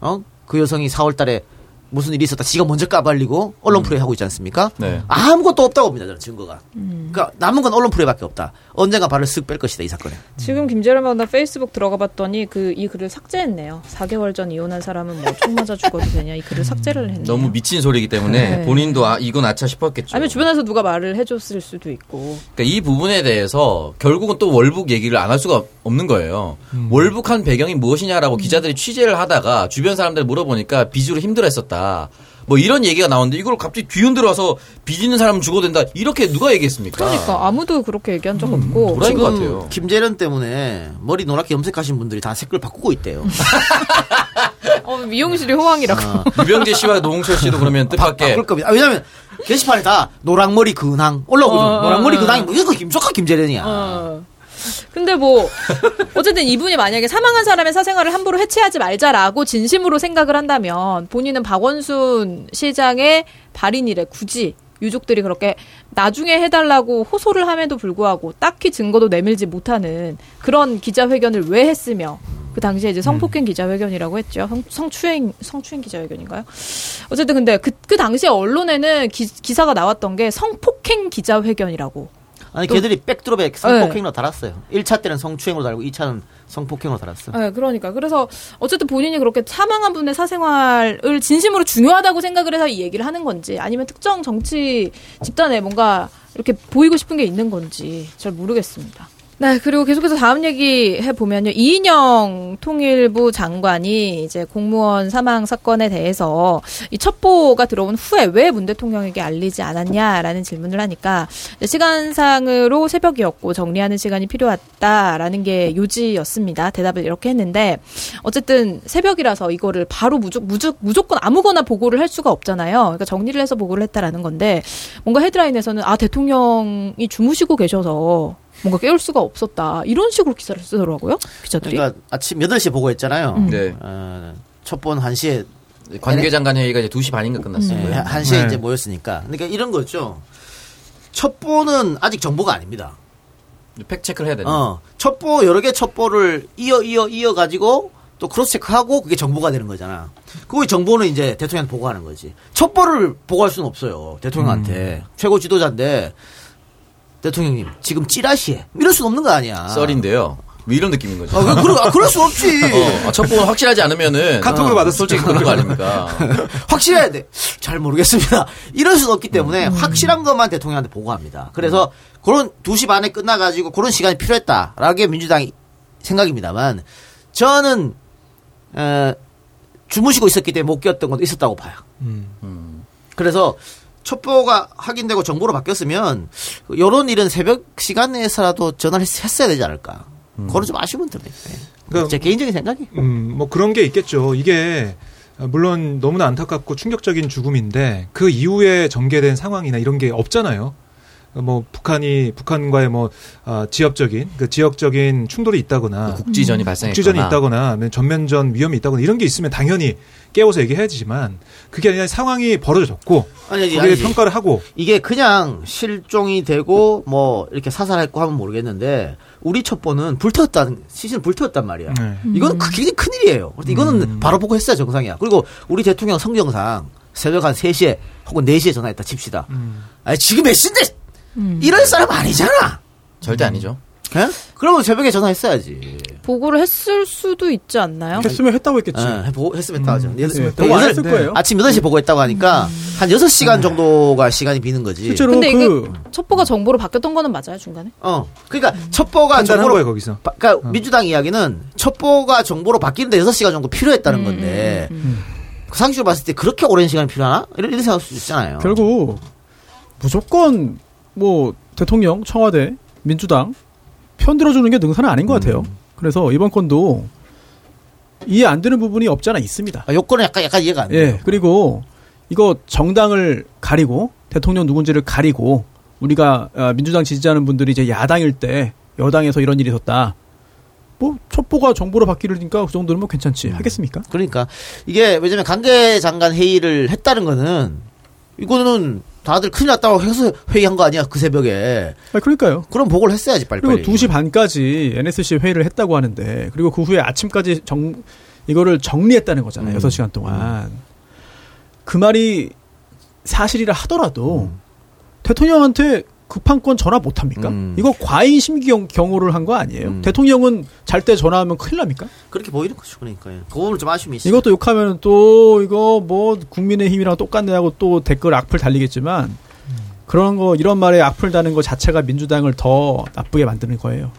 어? 그 여성이 4월 달에 무슨 일이 있었다. 지가 먼저 까발리고 언론 프레이 하고 있지 않습니까? 네. 아무것도 없다고 봅니다. 저는 증거가. 음. 그러니까 남은 건 언론 프레이밖에 없다. 언젠가 발을 쓱 뺄 것이다. 이 사건에. 지금 김재련 변호사 페이스북 들어가 봤더니 그 이 글을 삭제했네요. 4개월 전 이혼한 사람은 뭐 총 맞아 죽어도 되냐 이 글을 삭제를 했네요. 너무 미친 소리이기 때문에 네. 본인도 아, 이건 아차 싶었겠죠. 아니면 주변에서 누가 말을 해줬을 수도 있고. 그러니까 이 부분에 대해서 결국은 또 월북 얘기를 안 할 수가 없는 거예요. 월북한 배경이 무엇이냐라고 기자들이 취재를 하다가 주변 사람들 물어보니까 빚으로 힘들어했었다. 뭐 이런 얘기가 나오는데 이걸 갑자기 뒤흔 들어와서 빚 있는 사람은 죽어도 된다. 이렇게 누가 얘기했습니까? 그러니까 아무도 그렇게 얘기한 적 없고. 도라이인 것 지금 같아요. 김재련 때문에 머리 노랗게 염색하신 분들이 다 색깔 바꾸고 있대요. [LAUGHS] 어, 미용실이 호황이라고. 어, [LAUGHS] 유병재 씨와 노홍철 씨도 그러면 뜻밖의 바꿀 겁니다. 아, 왜냐면 게시판에 다 노랑머리 근황 올라오고 어, 노랑머리 어, 근황이 뭐 이거 김석한 김재련이야. 어. 근데 뭐 어쨌든 이분이 만약에 사망한 사람의 사생활을 함부로 해체하지 말자라고 진심으로 생각을 한다면 본인은 박원순 시장의 발인이래 굳이 유족들이 그렇게 나중에 해달라고 호소를 함에도 불구하고 딱히 증거도 내밀지 못하는 그런 기자회견을 왜 했으며 그 당시에 이제 성폭행 기자회견이라고 했죠. 성, 성추행 성추행 기자회견인가요? 어쨌든 근데 그, 그 당시에 언론에는 기, 기사가 나왔던 게 성폭행 기자회견이라고. 아니 또- 걔들이 백드롭에 성폭행으로 달았어요. 1차 때는 성추행으로 달고 2차는 성폭행으로 달았어. 네, 그러니까. 그래서 어쨌든 본인이 그렇게 사망한 분의 사생활을 진심으로 중요하다고 생각을 해서 이 얘기를 하는 건지 아니면 특정 정치 집단에 뭔가 이렇게 보이고 싶은 게 있는 건지 잘 모르겠습니다. 네, 그리고 계속해서 다음 얘기 해보면요. 이인영 통일부 장관이 이제 공무원 사망 사건에 대해서 이 첩보가 들어온 후에 왜 문 대통령에게 알리지 않았냐라는 질문을 하니까 시간상으로 새벽이었고 정리하는 시간이 필요했다라는 게 요지였습니다. 대답을 이렇게 했는데 어쨌든 새벽이라서 이거를 바로 무조, 무조, 무조건 아무거나 보고를 할 수가 없잖아요. 그러니까 정리를 해서 보고를 했다라는 건데 뭔가 헤드라인에서는 아 대통령이 주무시고 계셔서 뭔가 깨울 수가 없었다 이런 식으로 기사를 쓰더라고요 기자들이. 그러니까 아침 8시에 보고했잖아요. 음. 네. 어, 첩보는 1시에 관계장관 회의가 이제 2시 반인가 끝났어요. 음. 네, 1시에 네. 이제 모였으니까. 그러니까 이런 거죠. 첩보는 아직 정보가 아닙니다. fact check를 해야 되는. 어, 첩보 여러 개 첩보를 이어 이어 이어 가지고 또 cross check하고 그게 정보가 되는 거잖아. 그거 정보는 이제 대통령한테 보고하는 거지. 첩보를 보고할 수는 없어요. 대통령한테 최고 지도자인데 대통령님 지금 찌라시에 이럴 수는 없는 거 아니야. 썰인데요. 뭐 이런 느낌인 거죠. 아, 그, 그럴, 아, 그럴 수 없지. [LAUGHS] 어, 아, 첩보가 확실하지 않으면은 [LAUGHS] 카톡으로 어, 받았을 솔직히 그런 거 아닙니까? [LAUGHS] 확실해야 돼. 잘 모르겠습니다. 이럴 수는 없기 때문에 확실한 것만 대통령한테 보고합니다. 그래서 그런 2시 반에 끝나가지고 그런 시간이 필요했다라는 게 민주당이 생각입니다만 저는 어, 주무시고 있었기 때문에 못 꼈던 것도 있었다고 봐요. 음. 그래서 첩보가 확인되고 정보로 바뀌었으면 이런 일은 새벽 시간에서라도 전화를 했- 했어야 되지 않을까. 그건 좀 아쉬운 듭니다. 그러니까 제 개인적인 생각이. 음, 뭐 그런 게 있겠죠. 이게 어, 물론 너무나 안타깝고 충격적인 죽음인데 그 이후에 전개된 상황이나 이런 게 없잖아요. 어, 뭐 북한이 북한과의 뭐 아, 지역적인 그 지역적인 충돌이 있다거나 국지전이 발생했거나 국지전이 있다거나 아니면 전면전 위험이 있다거나 이런 게 있으면 당연히 깨워서 얘기해야지만 그게 아니라 상황이 벌어졌고 아니, 아니, 거기에 아니지. 평가를 하고 이게 그냥 실종이 되고 뭐 이렇게 사살했고 하면 모르겠는데 우리 첩보는 불태웠다는 시신 불태웠단 말이야. 네. 이건 그 굉장히 큰 일이에요. 그래서 이거는 음. 바로 보고 했어야 정상이야. 그리고 우리 대통령 성경상 새벽 한 3시에 혹은 4시에 전화했다 칩시다. 음. 아니 지금 몇 시인데 이럴 사람 아니잖아. 절대 아니죠. 예? 그러면 새벽에 전화했어야지. 보고를 했을 수도 있지 않나요? 했으면 했다고 했겠지. 예, 보고 했으면 했다 하죠. 여섯- 예, 그 보고 했을 네. 거예요. 아침 8시 보고했다고 하니까 한 6시간 정도가 시간이 비는 거지. 실제로 근데 이게 그 첩보가 정보로 바뀌었던 거는 맞아요 중간에? 어. 그러니까 첩보가 정보로 거예요 거기서. 바- 그러니까 민주당 이야기는 첩보가 정보로 바뀌는데 6시간 정도 필요했다는 건데 그 상식으로 봤을 때 그렇게 오랜 시간이 필요하나? 이런, 이런 생각할 수 있잖아요. 결국 무조건 뭐 대통령, 청와대, 민주당 편 들어주는 게 능사는 아닌 것 같아요. 그래서 이번 건도 이해 안 되는 부분이 없지 않아 있습니다. 아, 요건은 약간 약간 이해가 안 돼요. 예, 그리고 이거 정당을 가리고 대통령 누군지를 가리고 우리가 아, 민주당 지지하는 분들이 이제 야당일 때 여당에서 이런 일이 있었다. 뭐 첩보가 정보로 바뀌니까 그 정도는 뭐 괜찮지 하겠습니까? 그러니까 이게 왜냐면 관계장관 회의를 했다는 거는 이거는 다들 큰일 났다고 해서 회의한 거 아니야 그 새벽에 아, 그러니까요. 그럼 보고를 했어야지 빨리빨리 그리고 2시 반까지 NSC 회의를 했다고 하는데 그리고 그 후에 아침까지 정 이거를 정리했다는 거잖아요. 음. 6시간 동안. 그 말이 사실이라 하더라도 대통령한테 급한 건 전화 못 합니까? 음. 이거 과잉 심기 경호를 한 거 아니에요? 음. 대통령은 잘 때 전화하면 큰일 납니까? 그렇게 보이는 거죠 그러니까요 그 부분 좀 아쉬움이 있어요 이것도 욕하면 또 이거 뭐 국민의 힘이랑 똑같네 하고 또 댓글 악플 달리겠지만 그런 거 이런 말에 악플 다는 거 자체가 민주당을 더 나쁘게 만드는 거예요.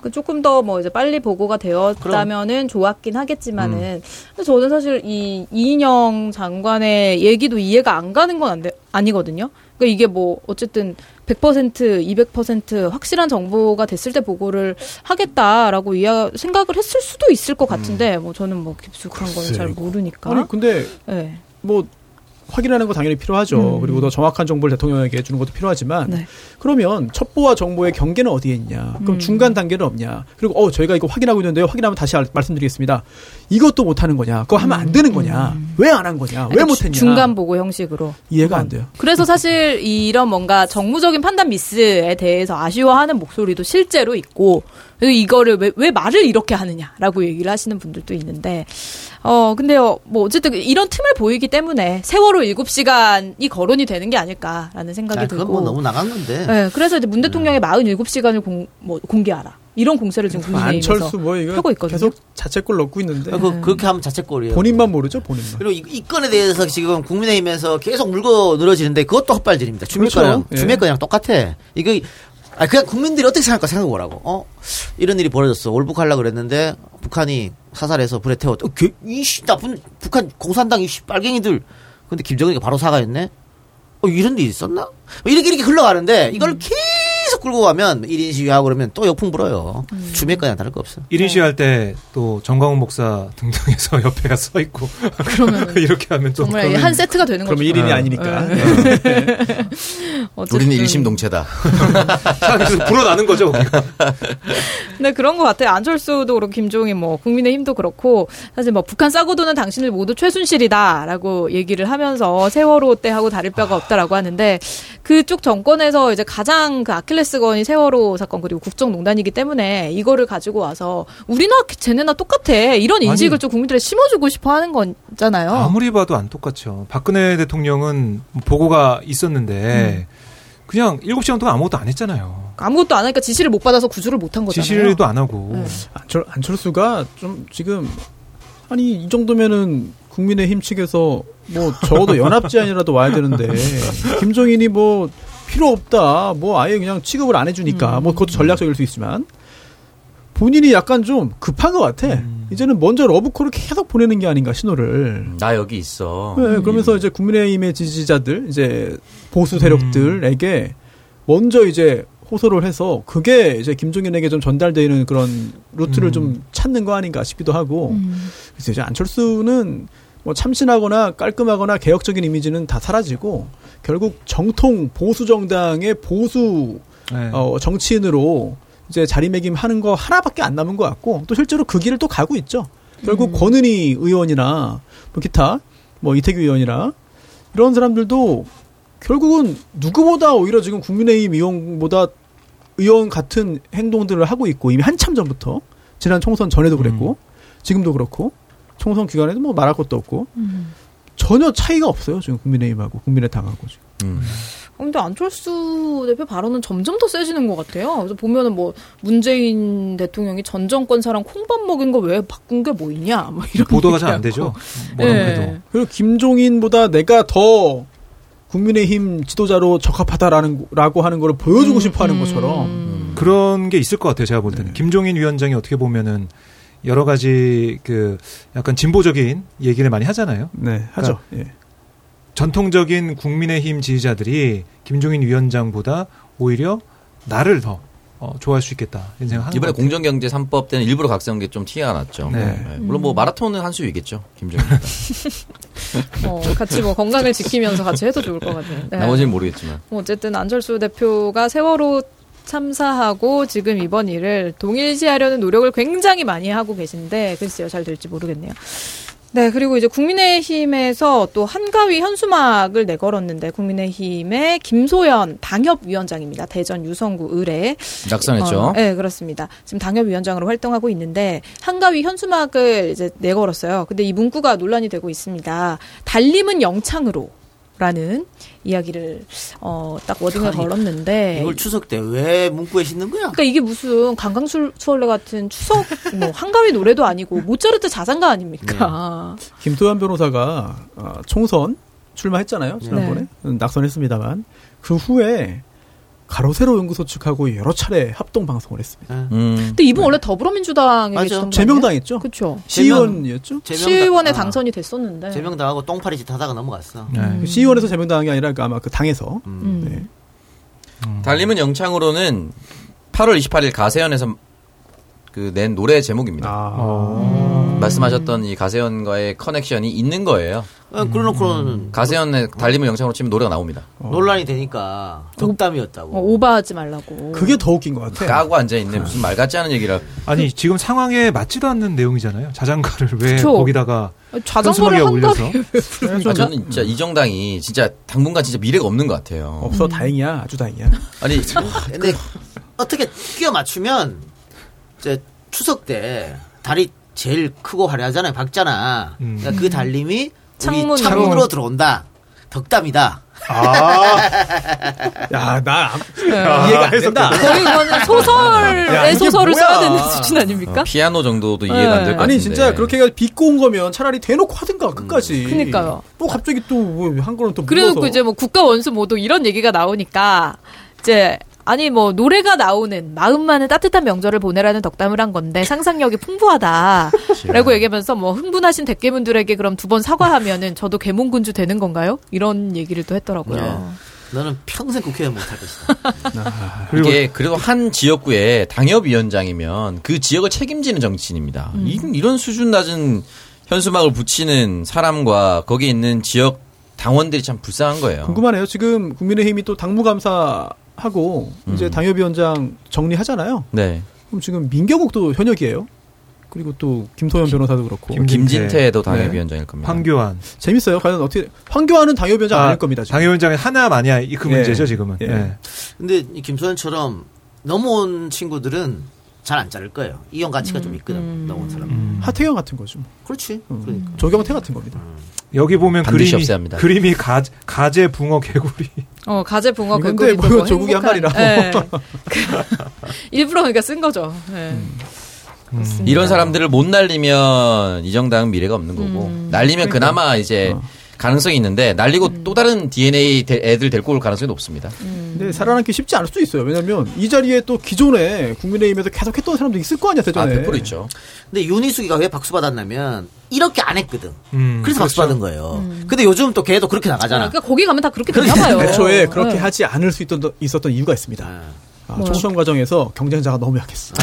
그 조금 더 뭐 이제 빨리 보고가 되었다면은 좋았긴 하겠지만은 근데 저는 사실 이 이인영 장관의 얘기도 이해가 안 가는 건 안 돼, 아니거든요. 그러니까 이게 뭐 어쨌든 100% 200% 확실한 정보가 됐을 때 보고를 하겠다라고 이해 생각을 했을 수도 있을 것 같은데 뭐 저는 뭐 깊숙한 거는 잘. 모르니까. 아니 근데 네. 뭐 확인하는 거 당연히 필요하죠. 음. 그리고 더 정확한 정보를 대통령에게 주는 것도 필요하지만 네. 그러면 첩보와 정보의 경계는 어디에 있냐? 그럼 음. 중간 단계는 없냐? 그리고 어 저희가 이거 확인하고 있는데요. 확인하면 다시 알- 말씀드리겠습니다. 이것도 못 하는 거냐? 그거 하면 안 되는 거냐? 왜 안 한 거냐? 왜 음. 못 했냐? 중간 보고 형식으로. 이해가 안 돼요. 그래서 사실 이런 뭔가 정무적인 판단 미스에 대해서 아쉬워하는 목소리도 실제로 있고 그리고 이거를 왜, 왜 말을 이렇게 하느냐라고 얘기를 하시는 분들도 있는데 어 근데요 뭐 어쨌든 이런 틈을 보이기 때문에 세월호 7시간이 거론이 되는 게 아닐까라는 생각이 아, 그건 들고 뭐 너무 나간 건데. 네, 그래서 이제 문 대통령의 47시간을 공, 뭐 공개하라 이런 공세를 지금 국민의힘에서 뭐 이거 하고 있거든요. 계속 자책골 넣고 있는데 아, 그, 그렇게 하면 자책골이에요. 본인만 모르죠, 본인만. 그리고 이, 이 건에 대해서 지금 국민의힘에서 계속 물고 늘어지는데 그것도 헛발질입니다. 주미 그렇죠. 거랑 예. 거랑 똑같아. 이거 아 그냥 국민들이 어떻게 생각할까 생각해 보라고. 어 이런 일이 벌어졌어. 올북하려 그랬는데 북한이 사살해서 불에 태웠. 어, 개- 이씨 나쁜 북한 공산당 이씨 빨갱이들. 근데 김정은이가 바로 사과했네. 어 이런 일이 있었나? 뭐 이렇게 이렇게 흘러가는데 이걸 계속 끌고 가면 1인 시위하고 그러면 또 역풍 불어요. 주미 거랑 다를 거 없어. 1인 시할 때 또 정광훈 목사 등등해서 [LAUGHS] 옆에가 서 있고 그러면 [LAUGHS] 이렇게 하면 또 정말 한 세트가 되는 거죠. 그러면 1인이 네. 아니니까. [LAUGHS] 어쨌든. 우리는 일심동체다. 계속 불어나는 거죠. 근데 그런 것 같아요. 안철수도 그렇고 김종인 뭐 국민의힘도 그렇고 사실 뭐 북한 싸고 도는 당신을 모두 최순실이다라고 얘기를 하면서 세월호 때하고 다를 바가 없다라고 하는데 그쪽 정권에서 이제 가장 그 아킬레스 건이 세월호 사건 그리고 국정농단이기 때문에 이거를 가지고 와서 우리나 쟤네나 똑같아 이런 인식을 아니. 좀 국민들에 심어주고 싶어 하는 거잖아요. 아무리 봐도 안 똑같죠. 박근혜 대통령은 보고가 있었는데 그냥 7시간 동안 아무것도 안 했잖아요. 아무것도 안 하니까 지시를 못 받아서 구조를 못 한 거잖아요. 지시도 안 하고. 네. 안철, 안철수가 좀 지금 아니 이 정도면은 국민의힘 측에서 뭐 적어도 연합 제안이라도 와야 되는데 [LAUGHS] 김종인이 뭐 필요 없다. 뭐 아예 그냥 취급을 안 해주니까. 뭐 그것도 전략적일 수 있지만. 본인이 약간 좀 급한 것 같아. 이제는 먼저 러브콜을 계속 보내는 게 아닌가 신호를. 나 여기 있어. 네, 그러면서 이제 국민의힘의 지지자들, 이제 보수 세력들에게 먼저 이제 호소를 해서 그게 이제 김종인에게 좀 전달되는 그런 루트를 좀 찾는 거 아닌가 싶기도 하고. 그래서 이제 안철수는 뭐 참신하거나 깔끔하거나 개혁적인 이미지는 다 사라지고 결국 정통 보수 정당의 보수 네. 어, 정치인으로 이제 자리매김하는 거 하나밖에 안 남은 것 같고 또 실제로 그 길을 또 가고 있죠. 결국 권은희 의원이나 뭐 기타 뭐 이태규 의원이나 이런 사람들도 결국은 누구보다 오히려 지금 국민의힘 의원보다 의원 같은 행동들을 하고 있고 이미 한참 전부터 지난 총선 전에도 그랬고 지금도 그렇고 총선 기간에도 뭐 말할 것도 없고 전혀 차이가 없어요 지금 국민의힘하고 국민의당하고 지금. 음. 근데 안철수 대표 발언은 점점 더 세지는 것 같아요. 그래서 보면은 뭐 문재인 대통령이 전 정권 사람 콩밥 먹인 거 왜 바꾼 게 뭐 있냐, 뭐 이런 보도가 잘 안. 되죠. 뭐라고 예. 해도. 그리고 김종인보다 내가 더 국민의힘 지도자로 적합하다라는 라고 하는 걸 보여주고 음, 싶어하는 음. 것처럼 그런 게 있을 것 같아요. 제가 볼 네. 때는 김종인 위원장이 어떻게 보면은 여러 가지 그 약간 진보적인 얘기를 많이 하잖아요. 네 하죠. 예. 전통적인 국민의힘 지지자들이 김종인 위원장보다 오히려 나를 더 어, 좋아할 수 있겠다 이런 생각하는 이번에. 공정경제 3법 때는 일부러 각성한 게 좀 티가 났죠. 네. 네. 물론 뭐 마라톤은 한 수이겠죠. 김정일. 어, 같이 뭐 건강을 지키면서 같이 해도 좋을 것 같아요. 네. 나머지는 모르겠지만. 뭐 어쨌든 안철수 대표가 세월호 참사하고 지금 이번 일을 동일시하려는 노력을 굉장히 많이 하고 계신데 글쎄요 잘 될지 모르겠네요. 네 그리고 이제 국민의힘에서 또 한가위 현수막을 내걸었는데 국민의힘의 김소연 당협위원장입니다. 대전 유성구 의뢰 낙선했죠. 어, 네, 그렇습니다. 지금 당협위원장으로 활동하고 있는데 한가위 현수막을 이제 내걸었어요. 근데 이 문구가 논란이 되고 있습니다. 달림은 영창으로. 라는 이야기를 어 딱 워딩을 아니, 걸었는데. 이걸 추석 때 왜 문구에 싣는 거야? 그러니까 이게 무슨 강강수월래 같은 추석 뭐 한가위 노래도 아니고 모차르트 자장가 아닙니까? 김도현 변호사가 어, 총선 출마했잖아요 지난번에. 낙선했습니다만. 그 후에 가로세로 연구소 측하고 여러 차례 합동 방송을 했습니다. 음. 근데 이분 원래 더불어민주당에. 계시던 제명당했죠. 그렇죠. 시의원이었죠. 시의원에 아, 당선이 됐었는데. 제명당하고 똥파리 짓 하다가 넘어갔어. 네. 그 시의원에서 제명당한 게 아니라 그 아마 그 당에서 음. 네. 달림은 영창으로는 8월 28일 가세연에서 그 낸 노래 제목입니다. 아, 어. 말씀하셨던 이 가세현과의 커넥션이 있는 거예요. 어, 그러놓고는 가세현의 달림을 영상으로 치면 노래가 나옵니다. 논란이 되니까 덕담이었다고. 어, 오버하지 말라고. 그게 더 웃긴 것 같아. 까고 앉아 있네 무슨 말 같지 않은 얘기를. 아니 지금 상황에 맞지도 않는 내용이잖아요. 자장가를 왜 그쵸. 거기다가 자전거를 현수막에 한 올려서? 아, 저는 진짜 이 정당이 진짜 당분간 진짜 미래가 없는 것 같아요. 없어 다행이야. 아주 다행이야. 아니 근데 어떻게 끼워 맞추면 이제 추석 때 다리 제일 크고 화려하잖아요. 박잖아. 음. 그러니까 그 달림이 창문으로. 우리 창문으로 들어온다. 덕담이다. [LAUGHS] 야, 나 네. 이해가 안 된다. 거의 그거는 소설의 야, 소설을 뭐야. 써야 되는 수준 아닙니까? 어, 피아노 정도도 이해가 안될 것 같은데. 아니 진짜 그렇게 해가 비꼬 온 거면 차라리 대놓고 하든가 끝까지. 그니까요. 또 갑자기 또한 거는 또 그리고 묻어서. 이제 뭐 국가 원수 모두 이런 얘기가 나오니까 이제 아니 뭐 노래가 나오는 마음만은 따뜻한 명절을 보내라는 덕담을 한 건데 상상력이 풍부하다라고 얘기하면서 뭐 흥분하신 대깨문들에게 그럼 두 번 사과하면은 저도 개몽군주 되는 건가요? 이런 얘기를 또 했더라고요. 너는 평생 국회의원 못할 것이다. 그리고 이게 그래도 한 지역구의 당협위원장이면 그 지역을 책임지는 정치인입니다. 음. 이, 이런 수준 낮은 현수막을 붙이는 사람과 거기에 있는 지역 당원들이 참 불쌍한 거예요. 궁금하네요. 지금 국민의힘이 또 당무감사 하고 이제 음. 당협위원장 정리하잖아요. 네. 그럼 지금 민경욱도 현역이에요. 그리고 또 김소연 변호사도 그렇고 김- 김진태도 네. 당협위원장일 겁니다. 황교안 재밌어요. 과연 어떻게 황교안은 당협위원장 아 닐 겁니다. 지금. 당협위원장이 하나 마냐 이그 예. 문제죠 지금은. 예. 예. 근데 이 김소연처럼 넘어온 친구들은 잘 안 자를 거예요. 이용 가치가 좀 있거든. 넘어온 사람. 음. 하태경 같은 거죠. 그렇지. 음. 그러니까. 조경태 같은 겁니다. 여기 보면 그림이 없애야 합니다. 그림이 가, 가재 붕어 개구리. 어 가재 붕어 근데 개구리도 뭐뭐 조국이 한 행복한- 말이라고. 예. [LAUGHS] 일부러 그러니까 쓴 거죠. 예. 그렇습니다. 이런 사람들을 못 날리면 이 정당은 미래가 없는 거고 음. 날리면 그나마 이제 어. 가능성이 있는데 날리고 또 다른 DNA 대- 애들 데리고 올 가능성이 높습니다. 근데 살아남기 쉽지 않을 수도 있어요. 왜냐면 이 자리에 또 기존에 국민의힘에서 계속 했던 사람도 있을 거 아니야, 아, 대전에. 100% 있죠. 근데 윤희숙이가 왜 박수 받았냐면 이렇게 안 했거든. 음, 그래서 박수 그렇죠. 받은 거예요. 근데 요즘 또 걔도 그렇게 나가잖아. 그러니까 거기 가면 다 그렇게 되나 봐요. 애초에 그렇게 네. 하지 않을 수 있던, 있었던 이유가 있습니다. 아. 아, 뭐요? 총선 과정에서 경쟁자가 너무 약했어.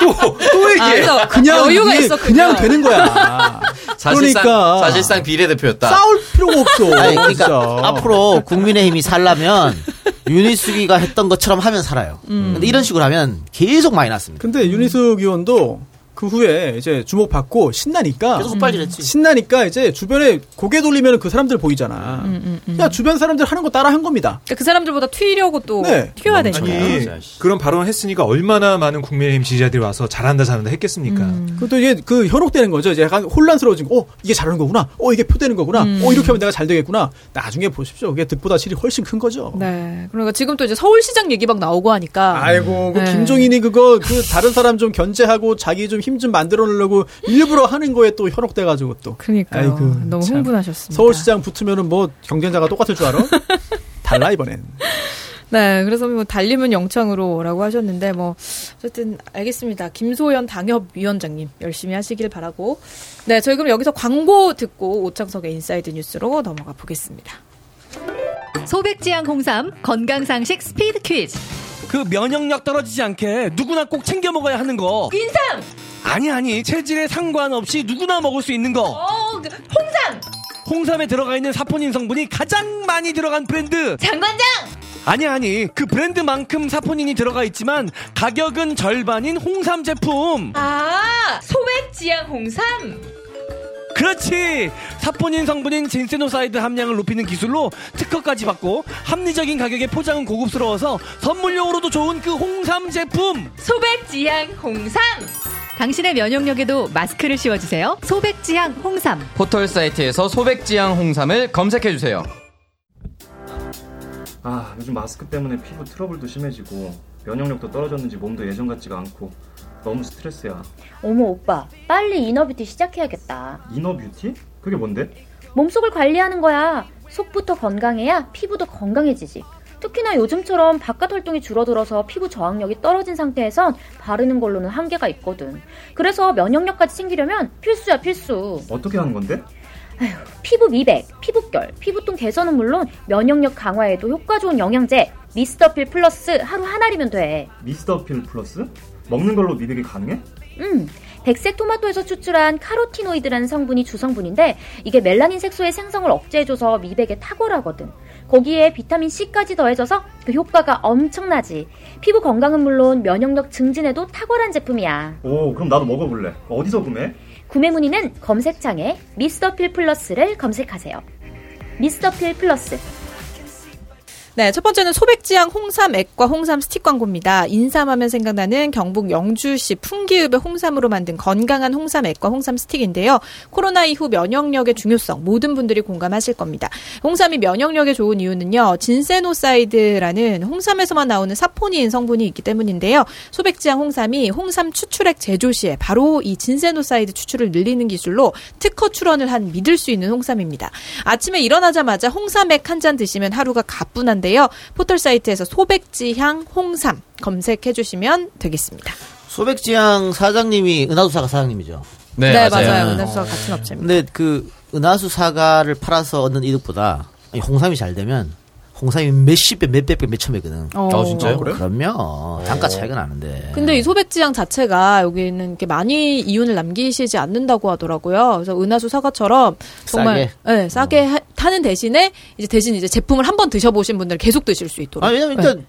또또 아, 얘기해. 그래서 그냥 여유가 있었군요. 그냥 되는 거야. 사실상 그러니까. 사실상 비례대표였다. 싸울 필요가 없어. 아니, 그러니까 진짜. 앞으로 국민의힘이 살려면 윤희숙이가 했던 것처럼 하면 살아요. 근데 이런 식으로 하면 계속 많이 났습니다. 근데 윤희숙 의원도 그 후에 이제 주목받고 신나니까 계속 헛발질했지. 신나니까 이제 주변에 고개 돌리면 그 사람들 보이잖아. 음, 야 주변 사람들 하는 거 따라 한 겁니다. 그러니까 그 사람들보다 튀려고 또 네. 튀어야. 되니까. 아니 씨. 그런 발언을 했으니까 얼마나 많은 국민의힘 지지자들이 와서 잘한다 잘한다 했겠습니까. 음. 그것도 이제 그 현혹되는 거죠. 이제 약간 혼란스러워진 거. 어, 이게 잘하는 거구나. 어, 이게 표되는 거구나. 음. 어, 이렇게 하면 내가 잘 되겠구나. 나중에 보십시오. 그게 득보다 실이 훨씬 큰 거죠. 네. 그러니까 지금 또 이제 서울시장 얘기 막 나오고 하니까. 아이고, 그 네. 김종인이 그거 그 다른 사람 좀 견제하고 자기 좀 힘좀 만들어 놓으려고 일부러 하는 거에 또 현혹돼가지고 또. 그러니까요. 아이고, 너무 참. 흥분하셨습니다. 서울시장 붙으면은 뭐 경쟁자가 똑같을 줄 알아? [LAUGHS] 달라 이번엔. 네, 그래서 뭐 달님은 영창으로라고 하셨는데 뭐 어쨌든 알겠습니다. 김소연 당협위원장님 열심히 하시길 바라고. 네, 저희 그럼 여기서 광고 듣고 오창석의 인사이드 뉴스로 넘어가 보겠습니다. 소백지향 홍삼 건강상식 스피드 퀴즈. 그 면역력 떨어지지 않게 누구나 꼭 챙겨 먹어야 하는 거. 인삼! 아니 아니 체질에 상관없이 누구나 먹을 수 있는 거. 어, 그 홍삼! 홍삼에 들어가 있는 사포닌 성분이 가장 많이 들어간 브랜드. 정관장! 아니 아니 그 브랜드만큼 사포닌이 들어가 있지만 가격은 절반인 홍삼 제품. 아, 소백지향 홍삼! 그렇지 사포닌 성분인 진세노사이드 함량을 높이는 기술로 특허까지 받고 합리적인 가격에 포장은 고급스러워서 선물용으로도 좋은 그 홍삼 제품 소백지향 홍삼! 당신의 면역력에도 마스크를 씌워주세요. 소백지향 홍삼. 포털 사이트에서 소백지향 홍삼을 검색해 주세요. 아, 요즘 마스크 때문에 피부 트러블도 심해지고 면역력도 떨어졌는지 몸도 예전 같지가 않고 너무 스트레스야. 어머 오빠 빨리 inner beauty 시작해야겠다 inner beauty? 그게 뭔데? 몸속을 관리하는 거야 속부터 건강해야 피부도 건강해지지 특히나 요즘처럼 바깥 활동이 줄어들어서 피부 저항력이 떨어진 상태에선 바르는 걸로는 한계가 있거든 그래서 면역력까지 챙기려면 필수야 필수 어떻게 하는 건데? 피부 미백, 피부결, 피부톤 개선은 물론 면역력 강화에도 효과 좋은 영양제 미스터필 플러스 하루 한 알이면 돼 미스터 필 플러스? 먹는 걸로 미백이 가능해? 음, 백색 토마토에서 추출한 카로티노이드라는 성분이 주성분인데 이게 멜라닌 색소의 생성을 억제해줘서 미백에 탁월하거든. 거기에 비타민 C까지 더해져서 그 효과가 엄청나지. 피부 건강은 물론 면역력 증진에도 탁월한 제품이야. 오, 그럼 나도 먹어볼래. 어디서 구매? 구매 문의는 검색창에 미스터필 플러스를 검색하세요. 미스터필 플러스. 네, 첫 번째는 소백지향 홍삼 액과 홍삼 스틱 광고입니다. 인삼하면 생각나는 경북 영주시 풍기읍의 홍삼으로 만든 건강한 홍삼 액과 홍삼 스틱인데요. 코로나 이후 면역력의 중요성 모든 분들이 공감하실 겁니다. 홍삼이 면역력에 좋은 이유는요. 진세노사이드라는 홍삼에서만 나오는 사포닌 성분이 있기 때문인데요. 소백지향 홍삼이 홍삼 추출액 제조 시에 바로 이 진세노사이드 추출을 늘리는 기술로 특허 출원을 한 믿을 수 있는 홍삼입니다. 아침에 일어나자마자 홍삼액 한 잔 드시면 하루가 가뿐한데요. 포털 사이트에서 소백지향 홍삼 검색해 주시면 되겠습니다. 소백지향 사장님이 은하수사가 사장님이죠. 네, 네, 맞아요. 맞아요. 은하수사 같은 업체입니다. 근데 그 은하수 사과를 팔아서 얻는 이득보다 이 홍삼이 잘 되면 홍삼이 몇십 배, 몇백 배, 몇천 배거든. 어. 아, 진짜요? 그러면 단가 차이가 나는데. 근데 이 소백지향 자체가 여기는 이렇게 많이 이윤을 남기시지 않는다고 하더라고요. 그래서 은하수 사과처럼 정말 네, 싸게 하- 타는 대신에 이제 대신 이제 제품을 한 번 드셔보신 분들 계속 드실 수 있도록. 아, 왜냐면 일단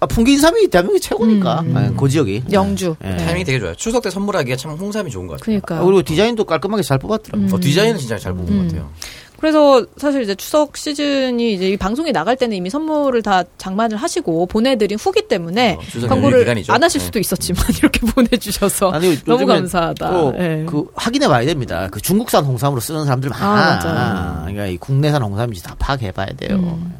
아, 풍기인삼이 대한민국 최고니까. 음. 아, 그 지역이. 영주. 예. 타이밍이 되게 좋아요. 추석 때 선물하기가 참 홍삼이 좋은 것 같아요. 그러니까요. 아, 그리고 디자인도 깔끔하게 잘 뽑았더라고. 음. 어, 디자인은 진짜 잘 뽑은 음. 것 같아요. 그래서 사실 이제 추석 시즌이 이제 이 방송이 나갈 때는 이미 선물을 다 장만을 하시고 보내드린 후기 때문에 어, 광고를. 안 하실 네. 수도 있었지만 [LAUGHS] 이렇게 보내주셔서 아니, 너무 감사하다. 또 예. 그 확인해 봐야 됩니다. 그 중국산 홍삼으로 쓰는 사람들 많아. 아, 맞아요. 그러니까 이 국내산 홍삼인지 다 파악해 봐야 돼요. 음.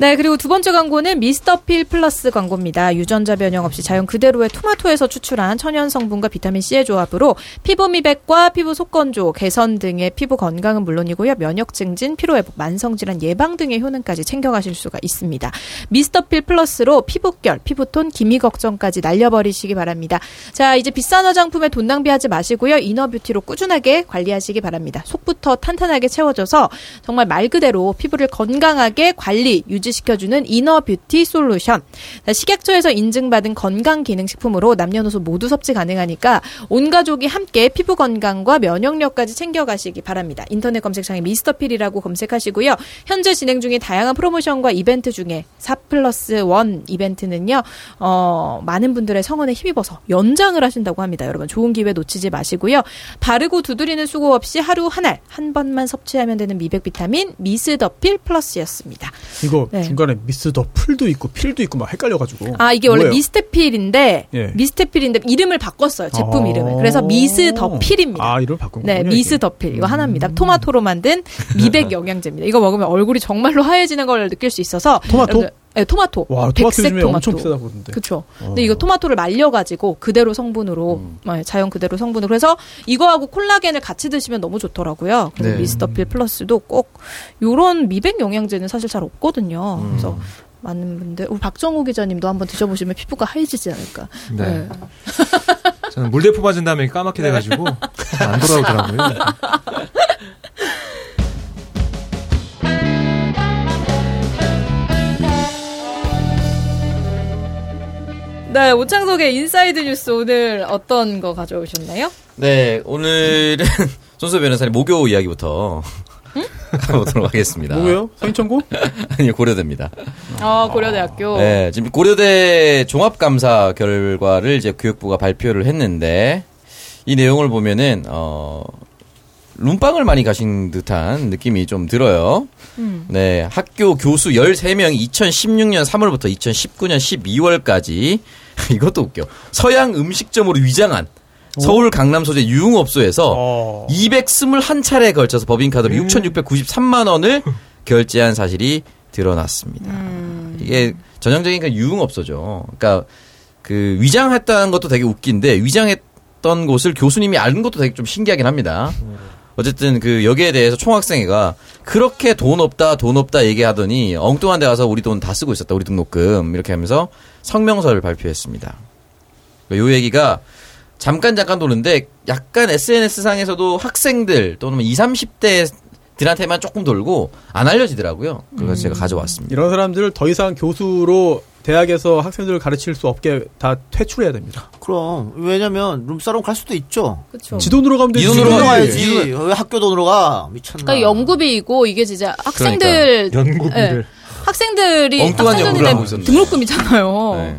네, 그리고 두 번째 광고는 미스터필 플러스 광고입니다. 유전자 변형 없이 자연 그대로의 토마토에서 추출한 천연 성분과 비타민 C의 조합으로 피부 미백과 피부 속건조, 개선 등의 피부 건강은 물론이고요. 면역 증진, 피로 회복, 만성 질환 예방 등의 효능까지 챙겨가실 수가 있습니다. 미스터필 플러스로 피부결, 피부톤, 기미 걱정까지 날려버리시기 바랍니다. 자, 이제 비싼 화장품에 돈 낭비하지 마시고요. inner beauty로 꾸준하게 관리하시기 바랍니다. 속부터 탄탄하게 채워져서 정말 말 그대로 피부를 건강하게 관리, 유지 시켜주는 inner beauty solution. 자, 식약처에서 인증받은 건강기능식품으로 남녀노소 모두 섭취 가능하니까 온 가족이 함께 피부 건강과 면역력까지 챙겨가시기 바랍니다. 인터넷 검색창에 미스터필이라고 검색하시고요. 현재 진행 중인 다양한 프로모션과 이벤트 중에 4 플러스 1 이벤트는요. 어, 많은 분들의 성원에 힘입어서 연장을 하신다고 합니다. 여러분 좋은 기회 놓치지 마시고요. 바르고 두드리는 수고 없이 하루 한 알 한 번만 섭취하면 되는 미백 비타민 미스더필 플러스였습니다. 이거 네. 중간에 미스 더 풀도 있고 필도 있고 막 헷갈려가지고. 아 이게 원래? 미스테필인데 예. 미스테필인데 이름을 바꿨어요 제품 아. 이름을 그래서 미스 더 필입니다. 아, 이름을 바꾼 네, 거군요. 미스 이게. 더필 이거 하나입니다. 토마토로 만든 미백 [LAUGHS] 영양제입니다. 이거 먹으면 얼굴이 정말로 하얘지는 걸 느낄 수 있어서 토마토? 여러분들- 네, 토마토. 와, 토마토 백색 요즘에 토마토. 엄청 비싸다고 그러는데. 그렇죠. 근데 이거 토마토를 말려 가지고 그대로 성분으로 네, 자연 그대로 성분으로 그래서 이거하고 콜라겐을 같이 드시면 너무 좋더라고요. 그래서 네. 미스터필 플러스도 꼭 요런 미백 영양제는 사실 잘 없거든요. 그래서 많은 분들 우리 박정우 기자님도 한번 드셔보시면 피부가 하얘지지 않을까. 네. [LAUGHS] 저는 물대포 맞은 다음에 까맣게 돼가지고 잘안 돌아오더라고요. [LAUGHS] 네, 오창석의 인사이드 뉴스 오늘 어떤 거 가져오셨나요? 네, 오늘은 [LAUGHS] 손수호 변호사님 모교 이야기부터 가보도록 하겠습니다. 뭐예요? 서인천고? [LAUGHS] 아니요, 고려대입니다. 아, 고려대학교. 네, 지금 고려대 종합감사 결과를 이제 교육부가 발표를 했는데 이 내용을 보면은 어 룸빵을 많이 가신 듯한 느낌이 좀 들어요. 음. 네, 학교 교수 13명이 2016년 3월부터 2019년 12월까지 [LAUGHS] 이것도 웃겨. 서양 음식점으로 위장한 서울 강남 소재 유흥업소에서 어. 221차례에 걸쳐서 법인카드로 6,693만 원을 [LAUGHS] 결제한 사실이 드러났습니다. 이게 전형적인 그 유흥업소죠. 그러니까 그 위장했다는 것도 되게 웃긴데 위장했던 곳을 교수님이 아는 것도 되게 좀 신기하긴 합니다. 어쨌든 그 여기에 대해서 총학생회가 그렇게 돈 없다 돈 없다 얘기하더니 엉뚱한 데 가서 우리 돈 다 쓰고 있었다 우리 등록금 이렇게 하면서 성명서를 발표했습니다. 요 얘기가 잠깐 잠깐 도는데 약간 SNS 상에서도 학생들 또는 20, 30대 들한테만 조금 돌고 안 알려지더라고요. 그래서 제가 가져왔습니다. 이런 사람들을 더 이상 교수로 대학에서 학생들을 가르칠 수 없게 다 퇴출해야 됩니다. 그럼 왜냐면 룸사롱 갈 수도 있죠. 그렇죠. 지 돈으로 가면 되지. 이 돈으로 가야지. 왜 학교 돈으로 가? 미쳤나. 그러니까 연구비이고 이게 진짜 학생들 연구비를. 예. 학생들이 엉뚱한 연구를 하고 학생들이. 등록금이잖아요. 네.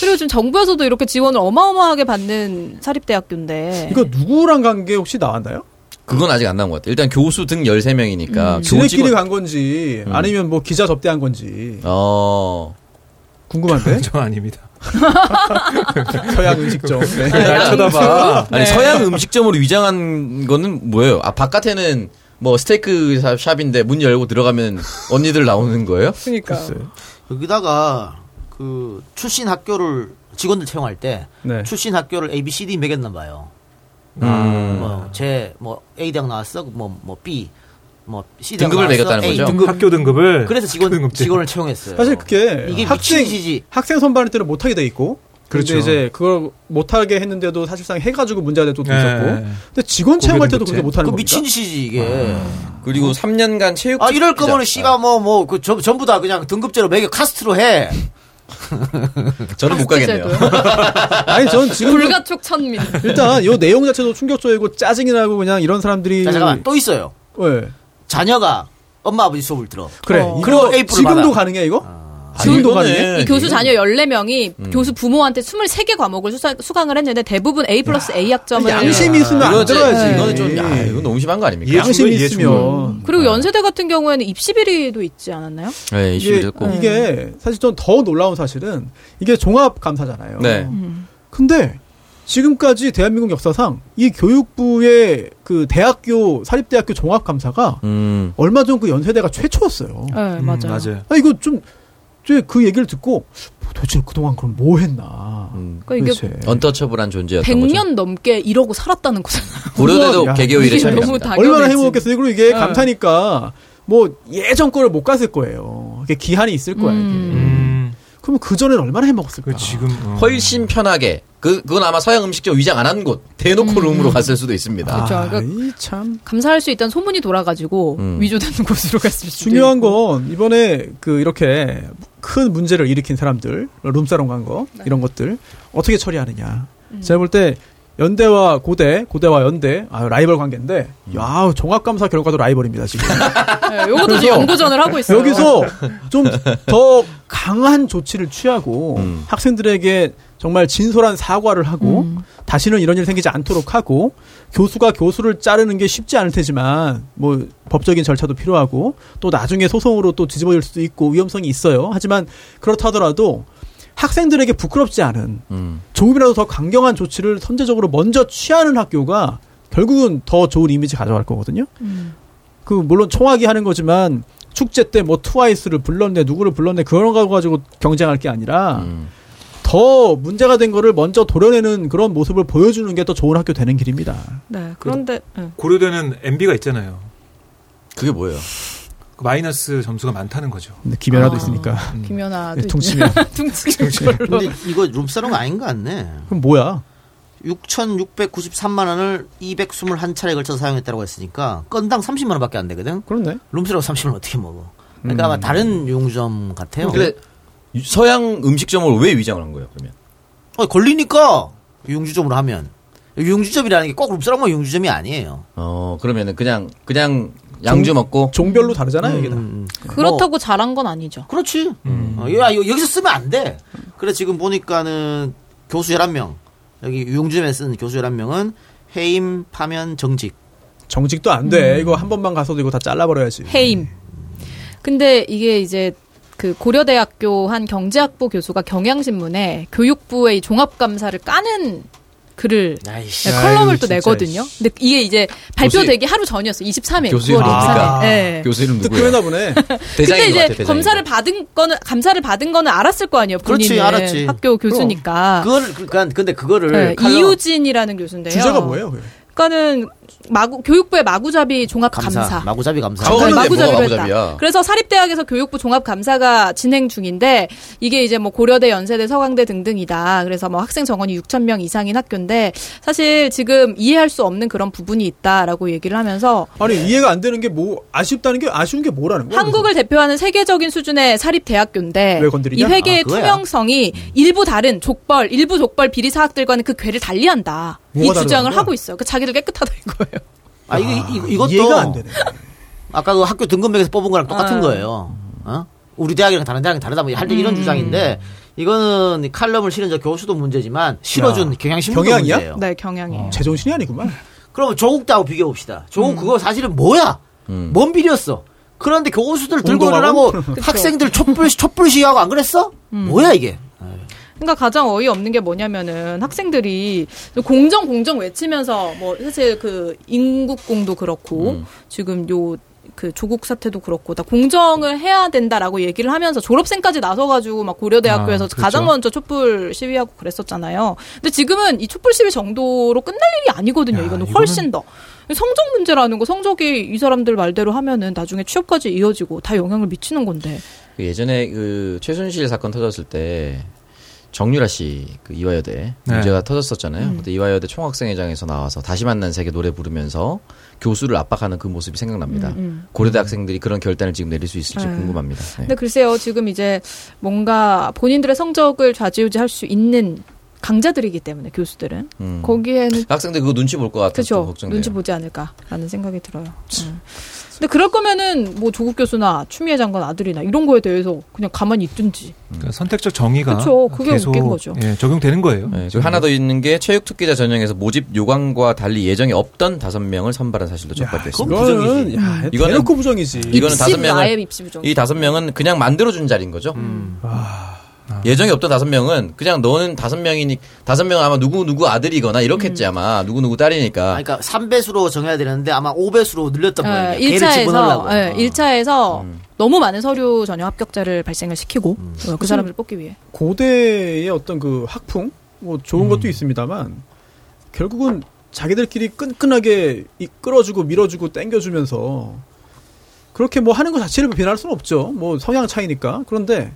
그리고 지금 정부에서도 이렇게 지원을 어마어마하게 받는 사립대학교인데 이거 누구랑 간 게 혹시 나왔나요? 그건 아직 안 나온 것 같아요. 일단 교수 등 13명이니까. 음. 지네끼리 간 건지 아니면 뭐 기자 접대한 건지 어. 궁금한데. [LAUGHS] 저 아닙니다. [LAUGHS] 서양 음식점. 네. 날 쳐다봐. 아니 네. 서양 음식점으로 위장한 거는 뭐예요? 아 바깥에는 뭐 스테이크 샵- 샵인데 문 열고 들어가면 언니들 나오는 거예요? 그러니까 여기다가 그 출신 학교를 직원들 채용할 때 네. 출신 학교를 A, B, C, D 매겼나 봐요. 음. 뭐제뭐 A 대학 나왔어, 뭐뭐 B, 뭐 C 대학 등급을 나왔어, 매겼다는 A 거죠? 등급. 학교 등급을 그래서 직원 등급제. 직원을 채용했어요. 사실 그게 이게 학생 미친 짓이지. 학생 선발할 때는 못하게 돼 있고. 그런데 그렇죠. 이제 그걸 못하게 했는데도 사실상 해가지고 문제가 된 적도 네. 있었고. 근데 직원 채용할 때도 그렇게 못하는 그 겁니까? 미친 짓이지 이게. 그리고 3년간 체육 아 이럴 거면. 씨가 뭐 뭐 그 전부 다 그냥 등급제로 매겨 카스트로 해. [LAUGHS] 저는 못 가겠네요. [LAUGHS] 아니 전 지금 불가촉 천민. 일단 이 내용 자체도 충격적이고 짜증이 나고 그냥 이런 사람들이 자 잠깐만 또 있어요. 네. 자녀가 엄마 아버지 수업을 들어. 그래 어. 그리고 지금도 받아. 가능해 이거? 아, 지금도 이거는 가능해? 이 교수 자녀 14명이 음. 교수 부모한테 23개 과목을 수사, 수강 을 했는데 대부분 A 플러스 A 학점을 양심이 있으면 안. 들어야지. 이거는 좀 야, 이건 너무 심한 거 아닙니까? 이해 양심 충분, 이해 있으면 그리고 연세대 같은 경우에는 입시 비리도 있지 않았나요? 네, 이게, 이슈 듣고. 이게 사실 좀 더 놀라운 사실은 이게 종합 감사잖아요. 네. 근데 지금까지 대한민국 역사상 이 교육부의 그 대학교 사립대학교 종합 감사가 음. 얼마 전 그 연세대가 최초였어요. 네, 음, 맞아요. 맞아요. 아 이거 좀 그 얘기를 듣고 도대체 그동안 그럼 뭐 했나? 음. 그러니까 이게 도대체. 언터처블한 존재였던 거죠. 100년 넘게 이러고 살았다는 거잖아요. [LAUGHS] 고려대도 야, 개교 일에 이게 참여합니다. 너무. 얼마나 행복했겠어요. 그리고 이게 네. 감사니까 뭐 예전 거를 못 갔을 거예요. 이게 기한이 있을 거야. 이게. 음. 그러면 그 전에는 얼마나 행복했을까? 그 지금 어. 훨씬 편하게 그 그건 아마 서양 음식점 위장 안 한 곳 대놓고 룸으로 갔을 수도 있습니다. 그렇죠. 아, 그러니까 이 참. 감사할 수 있다는 소문이 돌아가지고 음. 위조되는 [LAUGHS] 곳으로 갔을 수도 중요한 있고. 건 이번에 그 이렇게 큰 문제를 일으킨 사람들 룸사롱 간거 네. 이런 것들 어떻게 처리하느냐. 음. 제가 볼 때 연대와 고대, 고대와 연대 아, 라이벌 관계인데 음. 야 종합감사 결과도 라이벌입니다 지금. [LAUGHS] 네, 요것도 지금 연고전을 하고 있어요. 여기서 [LAUGHS] 좀 더 강한 조치를 취하고 음. 학생들에게 정말 진솔한 사과를 하고 음. 다시는 이런 일 생기지 않도록 하고 교수가 교수를 자르는 게 쉽지 않을 테지만 뭐 법적인 절차도 필요하고 또 나중에 소송으로 또 뒤집어질 수도 있고 위험성이 있어요. 하지만 그렇다 하더라도 학생들에게 부끄럽지 않은 음. 조금이라도 더 강경한 조치를 선제적으로 먼저 취하는 학교가 결국은 더 좋은 이미지 가져갈 거거든요. 음. 그 물론 총학이 하는 거지만 축제 때 뭐 트와이스를 불렀네 누구를 불렀네 그런 거 가지고 경쟁할 게 아니라 음. 더 문제가 된 거를 먼저 도려내는 그런 모습을 보여주는 게 더 좋은 학교 되는 길입니다. 네, 그런데 네. 고려대는 MB가 있잖아요. 그게 뭐예요? 그 마이너스 점수가 많다는 거죠. 근데 김연아도 아. 있으니까 김연아도 네, 퉁치면 퉁치는 걸로. 근데 이거 룸사롱 아닌 것 같네. 그럼 뭐야? 6,693만 원을 221차례에 걸쳐서 사용했다고 했으니까 건당 30만 원밖에 안 되거든. 그렇네. 룸사롱 30만 원 어떻게 먹어? 그러니까 음. 아마 다른 용점 같아요. 근데 서양 음식점을 왜 위장을 한 거예요? 그러면 어, 걸리니까 용주점으로 하면 용주점이라는 게꼭 룸사롱만 용주점이 아니에요. 어 그러면은 그냥 그냥 양주 먹고 종별로 다르잖아요, 이게 다. 음, 그렇다고 뭐, 잘한 건 아니죠. 그렇지. 음. 어, 야, 이거 여기서 쓰면 안 돼. 그래 지금 보니까는 교수 11명 여기 용주점에 쓴 교수 11명은 해임, 파면, 정직. 정직도 안 돼. 이거 한 번만 가서도 이거 다 잘라버려야지. 해임. 근데 이게 이제 그 고려대학교 한 경제학부 교수가 경향신문에 교육부의 이 종합감사를 까는 글을 아이씨. 네, 컬럼을 또 내거든요. 근데 이게 이제 발표되기 하루 전이었어요. 23일, 교수 9월 이름 23일. 뭡니까? 네. 교수 이름 누구예요? 뜨끈하나 보네. [LAUGHS] 근데 이제 같아. 검사를 것. 받은 거는 감사를 받은 거는 알았을 거 아니에요. 그렇지, 본인은 알았지. 학교 교수니까. 그걸 그러니까 근데 그거를 네, 칼럼- 이유진이라는 교수인데요. 주제가 뭐예요? 그게? 그러니까는 마구 교육부의 마구잡이 종합 감사. 감사. 마구잡이 감사. 네, 마구잡이로 뭐가 했다. 마구잡이야? 그래서 사립대학에서 교육부 종합 감사가 진행 중인데 이게 이제 뭐 고려대, 연세대, 서강대 등등이다. 그래서 뭐 학생 정원이 6천 명 이상인 학교인데 사실 지금 이해할 수 없는 그런 부분이 있다라고 얘기를 하면서 아니 이해가 안 되는 게 뭐 아쉽다는 게 아쉬운 게 뭐라는 거야? 한국을 대표하는 세계적인 수준의 사립 대학교인데 왜 건드리냐? 이 회계의 아. 투명성이 일부 다른 족벌, 일부 족벌 비리 사학들과는 그 괴를 달리한다. 이 주장을 하고 있어요. 그 자기들 깨끗하다 이거 예요. 아, 이거, 이- 이것도. 이해가 안 되네. 아까 그 학교 등급명에서 뽑은 거랑 똑같은 아. 거예요. 어? 우리 대학이랑 다른 대학이 다르다 뭐할 때 음. 이런 주장인데 이거는 칼럼을 실은 저 교수도 문제지만 실어준 야, 경향신문도 경향이야? 문제예요. 네, 경향이에요. 제정신이 아니구만. 그러면 조국 대하고 비교해 봅시다. 조국 음. 그거 사실은 뭐야? 음. 뭔 비리였어? 그런데 교수들 하고 [LAUGHS] 운동하고? 학생들 촛불 촛불 시위하고 안 그랬어? 음. 뭐야 이게? 그러니까 가장 어이없는 게 뭐냐면은 학생들이 공정 공정 외치면서 뭐 사실 그 인국공도 그렇고 음. 지금 요그 조국 사태도 그렇고 다 공정을 해야 된다라고 얘기를 하면서 졸업생까지 나서가지고 막 고려대학교에서 아, 그렇죠. 가장 먼저 촛불 시위하고 그랬었잖아요. 근데 지금은 이 촛불 시위 정도로 끝날 일이 아니거든요. 야, 이거는 이거는- 훨씬 더 성적 문제라는 거 성적이 이 사람들 말대로 하면은 나중에 취업까지 이어지고 다 영향을 미치는 건데. 그 예전에 그 최순실 사건 터졌을 때 정유라 씨 그 이화여대 네. 문제가 터졌었잖아요. 음. 그때 이화여대 총학생회장에서 나와서 다시 만난 세계 노래 부르면서 교수를 압박하는 그 모습이 생각납니다. 음, 음. 고려대 학생들이 그런 결단을 지금 내릴 수 있을지 네. 궁금합니다. 네. 근데 글쎄요, 지금 이제 뭔가 본인들의 성적을 좌지우지할 수 있는 강자들이기 때문에 교수들은 음. 거기에는 학생들 그거 눈치 볼 것 같아서 그죠 걱정돼요. 눈치 보지 않을까라는 생각이 들어요. 음. 근데 그럴 거면은 뭐 조국 교수나 추미애 장관 아들이나 이런 거에 대해서 그냥 가만히 있든지. 그러니까 선택적 정의가 그쵸, 그게 계속 웃긴 거죠. 예, 적용되는 거예요. 네, 지금 하나 더 있는 게 체육 특기자 전형에서 모집 요강과 달리 예정이 없던 다섯 명을 선발한 사실도 적발됐습니다. 부정이지. 야, 이거는- 대놓고 부정이지. 이거는 다섯 명은- 아예 입시 부정. 이 다섯 명은 그냥 만들어준 자리인 거죠. 음. 예정이 없던 다섯 명은 그냥 너는 다섯 명이니 다섯 명은 아마 누구 누구 아들이거나 이렇겠지 아마 누구 누구 딸이니까. 그러니까 3배수로 정해야 되는데 아마 5배수로 늘렸던 거예요. 네, 걔를 1차에서 집어넣으려고. 네, 어. 1차에서 음. 너무 많은 서류 전형 합격자를 발생을 시키고 어, 그 사람을 뽑기 위해. 고대의 어떤 그 학풍 뭐 좋은 음. 것도 있습니다만 결국은 자기들끼리 끈끈하게 이끌어주고 밀어주고 땡겨주면서 그렇게 뭐 하는 것 자체를 비난할 수는 없죠. 뭐 성향 차이니까. 그런데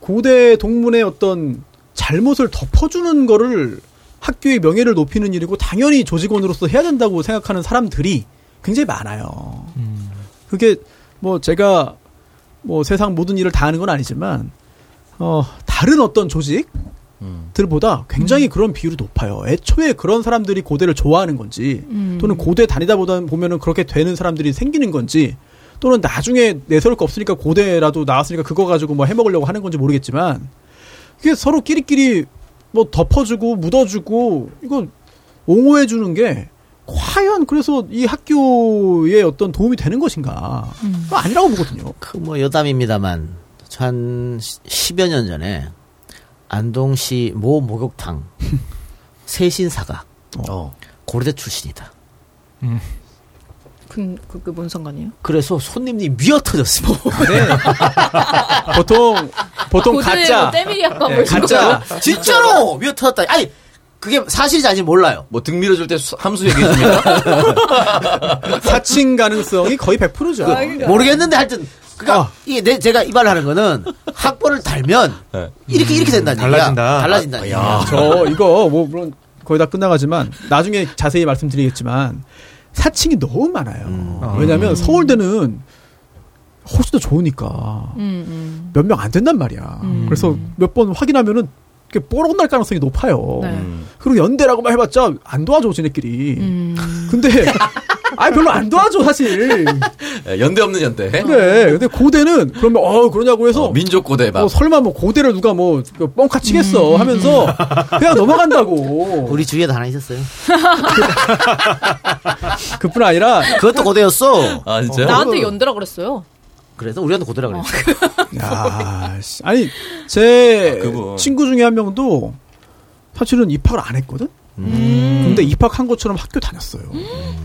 고대 동문의 어떤 잘못을 덮어주는 거를 학교의 명예를 높이는 일이고 당연히 조직원으로서 해야 된다고 생각하는 사람들이 굉장히 많아요. 음. 그게 뭐 제가 뭐 세상 모든 일을 다 하는 건 아니지만 어 다른 어떤 조직들보다 굉장히 그런 비율이 높아요. 애초에 그런 사람들이 고대를 좋아하는 건지 음. 또는 고대 다니다 보다 보면은 그렇게 되는 사람들이 생기는 건지 또는 나중에 내세울 거 없으니까 고대라도 나왔으니까 그거 가지고 뭐 해먹으려고 하는 건지 모르겠지만 이게 서로 끼리끼리 뭐 덮어주고 묻어주고 이거 옹호해 주는 게 과연 그래서 이 학교에 어떤 도움이 되는 것인가? 음. 그거 아니라고 보거든요. 그 뭐 여담입니다만 한 10여 년 전에 안동시 모 목욕탕 [LAUGHS] 세신사가 어. 고려대 출신이다. 그, 그, 그뭔 상관이에요? 그래서 손님이 미어 터졌습니다. 네. [LAUGHS] 보통 보통 가짜 뭐 때밀이 네, 가짜? 진짜로 미어 터졌다. 아니 그게 사실인지 아닌지 몰라요. 뭐 등 밀어줄 때 수- 함수 얘기해줍니까? [LAUGHS] 사칭 가능성이 거의 100%죠. 아, 그러니까. 모르겠는데 하여튼 그러니까 아. 이게 내 제가 이 말을 하는 거는 학벌을 달면 네. 이렇게 이렇게 된다는 얘기야. 달라진다. 달라진다는 얘기야. 저 이거 뭐 물론 거의 다 끝나가지만 나중에 자세히 말씀드리겠지만 사칭이 너무 많아요. 아. 왜냐하면 서울대는 훨씬 더 좋으니까 음, 음. 몇명 안 된단 말이야. 음. 그래서 몇 번 확인하면은 뽀록 날 가능성이 높아요. 네. 음. 그리고 연대라고만 해봤자 안 도와줘 지네끼리. 음. 근데 [LAUGHS] 아니 별로 안 도와줘 사실. 예, 연대 없는 연대. 그래. 근데 고대는 그러면 어 그러냐고 해서 어, 민족 고대 막. 뭐 설마 뭐 고대를 누가 뭐 뻥카 치겠어 음. 하면서 그냥 넘어간다고. 우리 주위에도 하나 있었어요. [LAUGHS] 그뿐 아니라 그것도 고대였어. 아 진짜? 나한테 연대라 그랬어요. 그래서 우리한테 고대라 그랬어. 야, [LAUGHS] 씨. 아니 제 아. 친구 중에 한 명도 사실은 입학을 안 했거든. 음. 근데 입학한 것처럼 학교 다녔어요.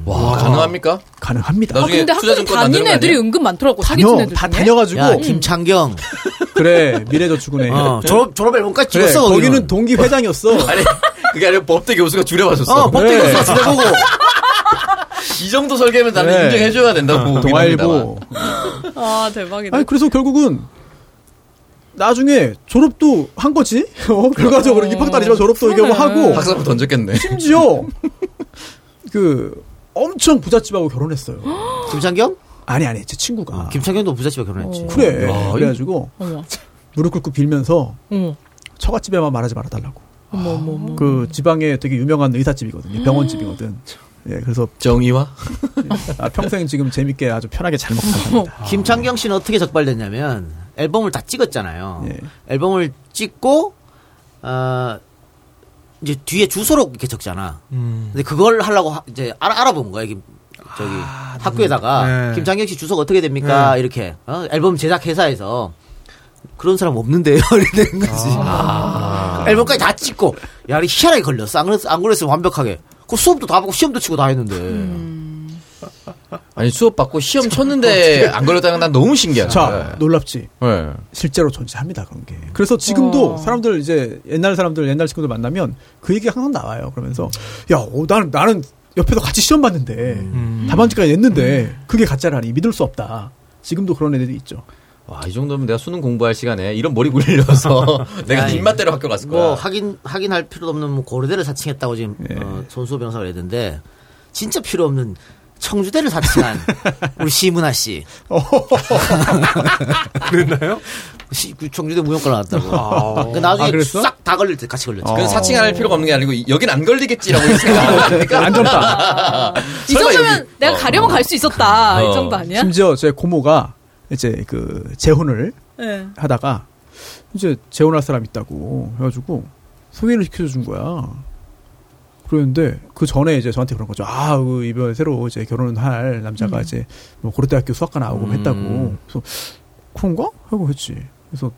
와 가능합니까? 가능합니다. 아, 나중에 근데 투자 학교 다니는 애들이? 은근 많더라고. 다녀 다. 다녀가지고 야 김창경 [LAUGHS] 그래 미래저축은행. 어, 졸업 졸업 앨범까지 그래 찍었어. 거기는 거기는. 동기 회장이었어. [LAUGHS] 아니 그게 아니라 법대 교수가 줄여봤었어. 어, 법대 교수가 지내보고. 이 정도 설계면 나는 네. 인정해줘야 된다고. 동아일보. [LAUGHS] 아 대박이다. 아니 그래서 결국은 나중에 졸업도 한 거지. [LAUGHS] 어, 결과적으로 입학 달이지만 졸업도 이게 뭐 하고 박사부 던졌겠네. 심지어 [LAUGHS] 그 엄청 부잣집하고 결혼했어요. [GASPS] 김창경? 아니 아니 제 친구가 김창경도 부잣집에 결혼했지. 그래 야, 그래가지고 어머. 무릎 꿇고 빌면서 어머. 처갓집에만 말하지 말아달라고. 어머 어머 어머. 그 지방에 되게 유명한 의사집이거든요. 병원집이거든. 예, 그래서 정의와 아, 평생 지금 재밌게 아주 편하게 잘 먹고 삽니다. 김창경 씨는 어떻게 적발됐냐면 앨범을 다 찍었잖아요. 예. 앨범을 찍고 어 이제 뒤에 주소록 이렇게 적잖아. 음. 근데 그걸 하려고 하- 이제 알아, 알아본 거야. 김, 저기 학교에다가 네. 김창경 씨 주소가 어떻게 됩니까? 이렇게 어? 앨범 제작 회사에서 그런 사람 없는데요. [LAUGHS] 된 거지. 앨범까지 다 찍고 야, 이 희한하게 걸렸어. 안 그랬, 안 그랬으면 완벽하게. 그 수업도 다 보고 시험도 치고 다 했는데. 아니 수업 받고 시험 쳤는데 안 걸렸다는 건 난 너무 신기하다. 자 놀랍지. 네. 실제로 존재합니다 그런 게. 그래서 지금도 어. 사람들 이제 옛날 사람들 옛날 친구들 만나면 그 얘기 가 항상 나와요. 그러면서 야 어, 나는 나는 옆에서 같이 시험 봤는데 음. 답안지까지 냈는데 그게 가짜라니 믿을 수 없다. 지금도 그런 애들이 있죠. 와, 이 정도면 내가 수능 공부할 시간에 이런 머리 굴려서 [LAUGHS] 내가 아니, 입맛대로 학교 갔을 거야. 뭐 확인 확인할 필요도 없는 뭐 고려대를 사칭했다고 지금 예. 어, 손수호 변호사가 그랬는데 진짜 필요 없는 청주대를 사칭한 [LAUGHS] 우리 시문아 씨. [LAUGHS] 그랬나요? 시, 그 청주대 무용과 나왔다고. 아. 그 나중에 아, 그랬어? 싹다 걸릴 때 같이 걸렸지. 그건 사칭할 필요가 없는 게 아니고 이- 여긴 안 걸리겠지라고 생각하니까 안전빵. 이 정도면 내가 가려면 갈수 있었다. 어. 이 정도 아니야? 심지어 제 고모가 이제 그 재혼을 네. 하다가 이제 재혼할 사람 있다고 해가지고 소개를 시켜준 거야. 그랬는데 그 전에 이제 저한테 그런 거죠. 아, 그 이번 새로 이제 결혼할 남자가 이제 뭐 고려대학교 수학과 나오고 했다고. 그래서 그런가 하고 했지. 그래서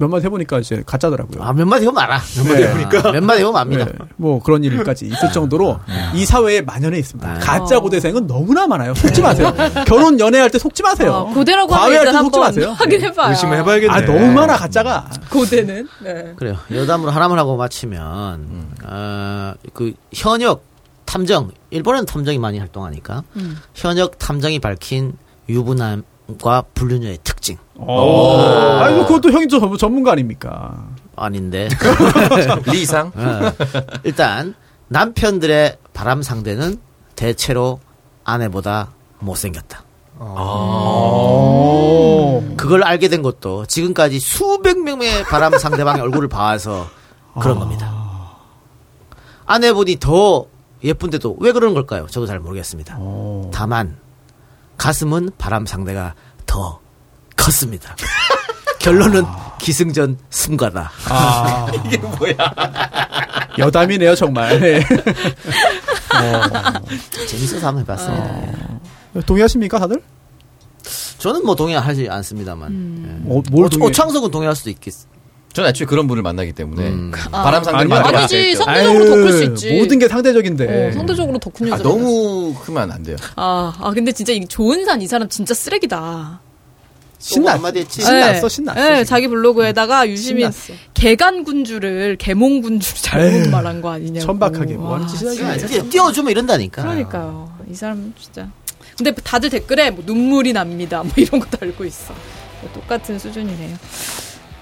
몇 마디 해보니까 이제 가짜더라고요. 아, 몇 마디 해보면 알아. 몇 마디 해보니까. 몇 마디 해보면 압니다. 네, 뭐 그런 일까지 있을 정도로 이 사회에 만연해 있습니다. 가짜 고대생은 너무나 많아요. 속지 마세요. 결혼 연애할 때 속지 마세요. 어, 고대라고 하면 과외할 때 일단 속지 마세요. 확인해봐요. 열심히 해봐야겠네. 아 너무 많아 가짜가. 고대는. 네. 그래요. 여담으로 하나만 하고 마치면, 어, 그, 현역 탐정, 일본에는 탐정이 많이 활동하니까, 음. 현역 탐정이 밝힌 유부남 과 불륜녀의 특징. 아니 뭐 그것도 형이 저 전문가 아닙니까? 아닌데. [LAUGHS] 리상 어. 일단, 남편들의 바람 상대는 대체로 아내보다 못생겼다. 그걸 알게 된 것도 지금까지 수백 명의 바람 상대방의 얼굴을 봐서 그런 겁니다. 아내분이 더 예쁜데도 왜 그러는 걸까요? 저도 잘 모르겠습니다. 다만 가슴은 바람 상대가 더 컸습니다. [LAUGHS] 결론은 기승전 승가다. 아 [LAUGHS] 이게 뭐야? 여담이네요 정말. 네. 재밌어서 한번 해봤습니다. 예. 동의하십니까 다들? 저는 뭐 동의하지 않습니다만. 예. 어, 뭘 오- 동의? 오창석은 동의할 수도 있겠. 저는 애초에 그런 분을 만나기 때문에 음. 바람 상대를 아니야. 만나기 아니지, 상대적으로 더 클 수 있지. 모든 게 상대적인데. 어, 상대적으로 더큰 아, 여자. 너무 크면 안 돼요. 아, 아, 근데 진짜 이 좋은 산 이 사람 진짜 쓰레기다. 신나 한마디 했지. 신났어, 네. 신났어, 네, 지금. 자기 블로그에다가 유시민 신났어. 개간군주를 계몽군주를 잘못 에휴, 말한 거 아니냐고. 천박하게 뭐 하는 와, 짓이야, 띄워주면 이런다니까. 그러니까요. 이 사람 진짜. 근데 다들 댓글에 뭐 눈물이 납니다. 뭐 이런 거 달고 있어. 똑같은 수준이네요.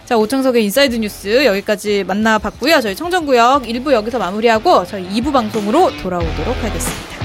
자, 오창석의 인사이드 뉴스 여기까지 만나봤고요. 저희 청정구역 1부 여기서 마무리하고 저희 2부 방송으로 돌아오도록 하겠습니다.